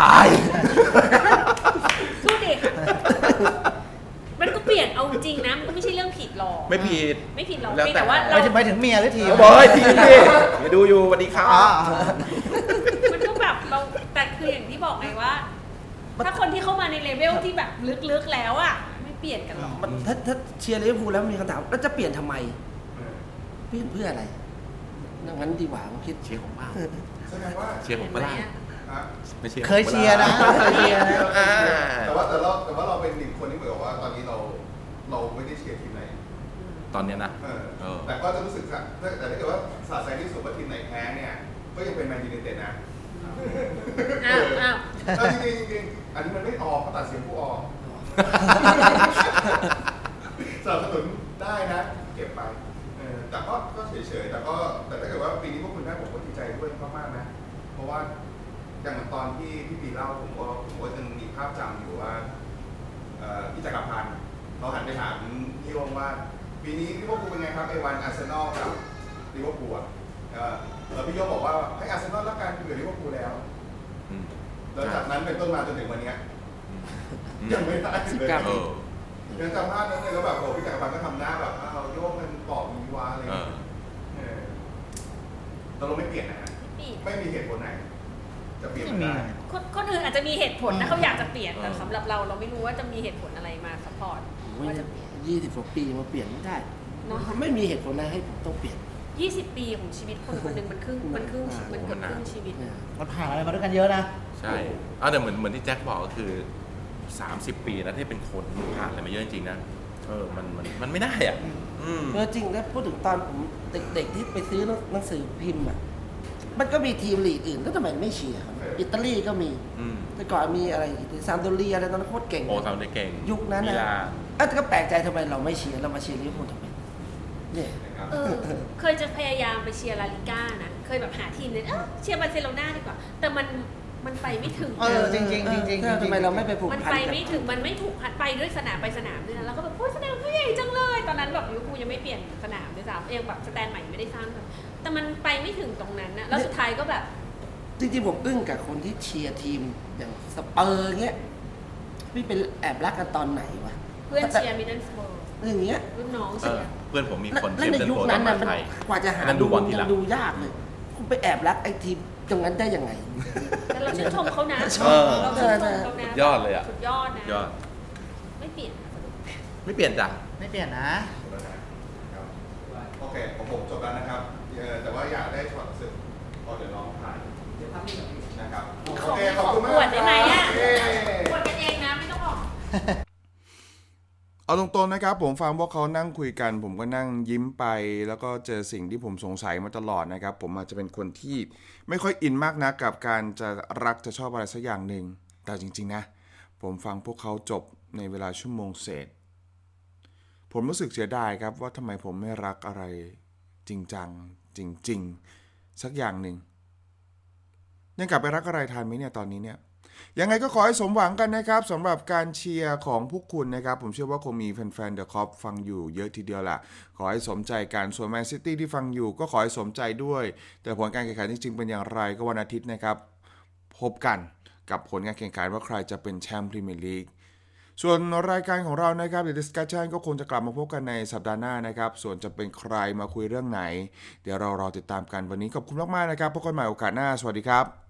ตายพูดดิมันก็เปลี่ยนเอาจริงนะมันก็ไม่ใช่เรื่องผิดหรอกไม่ผิด ไม่ผิดหรอกแล้วเพียงแต่แต่ว่าหเรามายถึงหมายถึงเมียหรือทีมบอยทีมดิอย่าดูอยู่สวัสดีครัอ๋อบมันก็แบบเราแต่คืออย่างที่บอกไงว่า ถ้าคนที่เข้ามาในเลเวลที่แบบลึกๆแล้วอะ ไม่เปลี่ยนกันหรอก มันถ้าถ้าเชียร์ลิเวอร์พูลแล้วมีคำถามแล้วจะเปลี่ยนทำไม เปลี่ยนเพื่ออะไร ดังนั้นดีกว่าผมคิดเชียร์ผมบ้างแสดงว่าเชียร์ผมก็ได้เห็นไหมอะฮะไม่เชียร์เคยเชียร์นะเคยเชียร์นะอ่าแต่ว่าแต่เราแต่ว่าเราเป็นหนึ่งคนที่เหมือนกับว่าตอนนี้เราเราไม่ได้เชียร์ทีมไหนตอนเนี้ยนะ เออเออ แต่ก็จะรู้สึกว่าแต่แต่ถ้าเกิดว่าสาดใส่ที่สุดว่าทีมไหนแพ้เนี่ยก็ยังเป็นแมนยูไนเต็ดนะอ้าวอ้าวเอาจริงๆจริงๆอันนี้มันไม่ออกเขาตัดเสียงผู้ออกสนับสนุนได้นะ เก็บไปเออแต่ก็ก็เฉยๆแต่ก็แต่ อย่างตอนที่พี่ปีเล่าผมก็ผมก็ยังมีภาพจำอยู่ว่าเอ่อพี่จักรพันธ์เขาหันไปถามพี่โยงว่าปีนี้ลิเวอร์พูลเป็นไงครับไอวันอาร์เซนอลกับลิเวอร์พูลอะเออแล้วพี่โยงบอกว่าให้อาร์เซนอลแล้วกันคือลิเวอร์พูลแล้วอืมแล้วจากนั้นเป็นต้นมาจนถึงวันเนี้ยอืมยังไม่ได้สิบเลยเก้าเออยังจำภาพนั้นเลยแล้วแบบโอ้พี่จักรพันธ์ก็ทำหน้าแบบอ้าวโยกมันตอบมีวาอะไรอย่างเงี้ยเออเราไม่เปลี่ยนนะฮะนี่ไม่มีเหตุผลไหน จะเปลี่ยนไม่มี ได้ คนคนอื่นอาจจะมีเหตุผลอืนะมเขาอยากจะเปลี่ยนแต่เออสำหรับเราเราไม่รู้ว่าจะมีเหตุผลอะไรมา supportว่าจะเปลี่ยน ยี่สิบกว่าปีมาเปลี่ยนไม่ได้เนอะ ไม่มีเหตุผลอะไรให้ผมต้องเปลี่ยน 20 ปีของชีวิตคนคนหนึ่งมันครึ่งมันครึ่งมันเกือบครึ่งชีวิตเนี่ยมันผ่านอะไรมาด้วยกันเยอะนะ ใช่เอาแต่เหมือนเหมือนที่แจ็คบอกก็คือ 30 ปีนะที่เป็นคนผ่านอะไรมาเยอะจริงๆนะเออมันมันมันไม่ได้อะอืม เออจริงแล้วพูดถึงตอนผมเด็กๆที่ไปซื้อหนังสือพิมพ์อะ มันก็มีทีมลีกอื่นแล้วทำไมไม่เชียร์ครับอิตาลีก็มี อืมแต่ก่อนมีอะไรอีกซามพ์โดเรียอะไรตอนนั้นโคตรเก่ง โอ้ทำได้เก่งยุคนั้นมินะลานเอ้ยแต่ก็แปลกใจทำไมเราไม่เชียร์เรามาเชียร์ลิเวอร์พูลทำไมเนี่ยนะครับเออเคยจะพยายามไปเชียร์ลาลิก้านะ เคยแบบหาทีมเนี่ยเอ้าเชียร์บาร์เซโลนาดีกว่า แต่มันมันไปไม่ถึง เออจริงๆจริงๆจริงๆเออทำไมเราไม่ไปผูกมันพันไปกับไม่ถึง มันไม่ถูกพัดไปด้วยสนามไปสนามด้วยนะแล้วก็แบบโอ้ยสนามก็ใหญ่จังเลย ตอนนั้นแบบลิเวอร์พูลยังไม่เปลี่ยนสนามด้วยซ้ำเองแบบ stand ใหม่ไม่ได้สร้างเลย แต่มันไปไม่ถึงตรงนั้นนะแล้วสุดท้ายก็แบบ จริงๆผมอึ้งกับคนที่เชียร์ทีมอย่างสเปอร์เงี้ยพี่เป็นแอบรักกันตอนไหนวะเพื่อนเชียร์มิดเดิลสเบิร์อย่างเงี้ยรุ่นน้องเอเชีอยร์เพื่อนผมมีแล้วคนแล้วในเชียร์ยุคโปรนั้นมาน่ะมันไทยกว่าจะหานั่นดูดูบอลทีหลัยังงดูยากเลยคุณไปแอบรักไอ้ทีมตรงนั้นได้ยังไงแต่เราชื่นชมเขานะเออเราชื่นชมเขานะยอดเลยอะสุดยอดนะยอดไม่เปลี่ยนไม่เปลี่ยนจ้ะไม่เปลี่ยนนะโอเคของผมจบแล้วนะครับ เอ่อแต่ว่าอยากได้ช็อตสึกก็เดี๋ยวลองผ่านนะครับขโออเคขอบคุณมากขออวดได้ไหมอะ เย้กดกันเองนะไม่ต้องออก เอาตรงๆนะครับผมฟังพวกเขานั่งคุยกัน ผมก็นั่งยิ้มไป แล้วก็เจอสิ่งที่ผมสงสัยมาตลอดนะครับ ผมอาจจะเป็นคนที่ไม่ค่อยอินมากนะกับการจะรักจะชอบอะไรสักอย่างหนึ่งแต่จริง ๆ นะ ผมฟังพวกเขาจบในเวลาชั่วโมงเศษ ผมรู้สึกเสียดายครับว่าทำไมผมไม่รักอะไรจริงจัง จริง ๆ สักอย่างหนึ่งยังกลับไปรักอะไรทันไหมเนี่ยตอนนี้เนี่ยยังไงก็ขอให้สมหวังกันนะครับสำหรับการเชียร์ของพวกคุณนะครับ ผมเชื่อว่าคงมีแฟนๆเดอะคอปฟังอยู่เยอะทีเดียวล่ะ ขอให้สมใจกันส่วนแมนซิตี้ที่ฟังอยู่ ก็ขอให้สมใจด้วย แต่ผลการแข่งขันจริงๆเป็นอย่างไรก็วันอาทิตย์นะครับ พบกันกับผลการแข่งขันว่าใครจะเป็นแชมป์พรีเมียร์ลีก ส่วนรายการของเรานะครับ The Discussion ก็คงจะกลับมาพบกันในสัปดาห์หน้านะครับ ส่วนจะเป็นใครมาคุยเรื่องไหน เดี๋ยวเรารอติดตามกันวันนี้ขอบคุณมากๆนะครับพบกันใหม่โอกาสหน้า สวัสดีครับ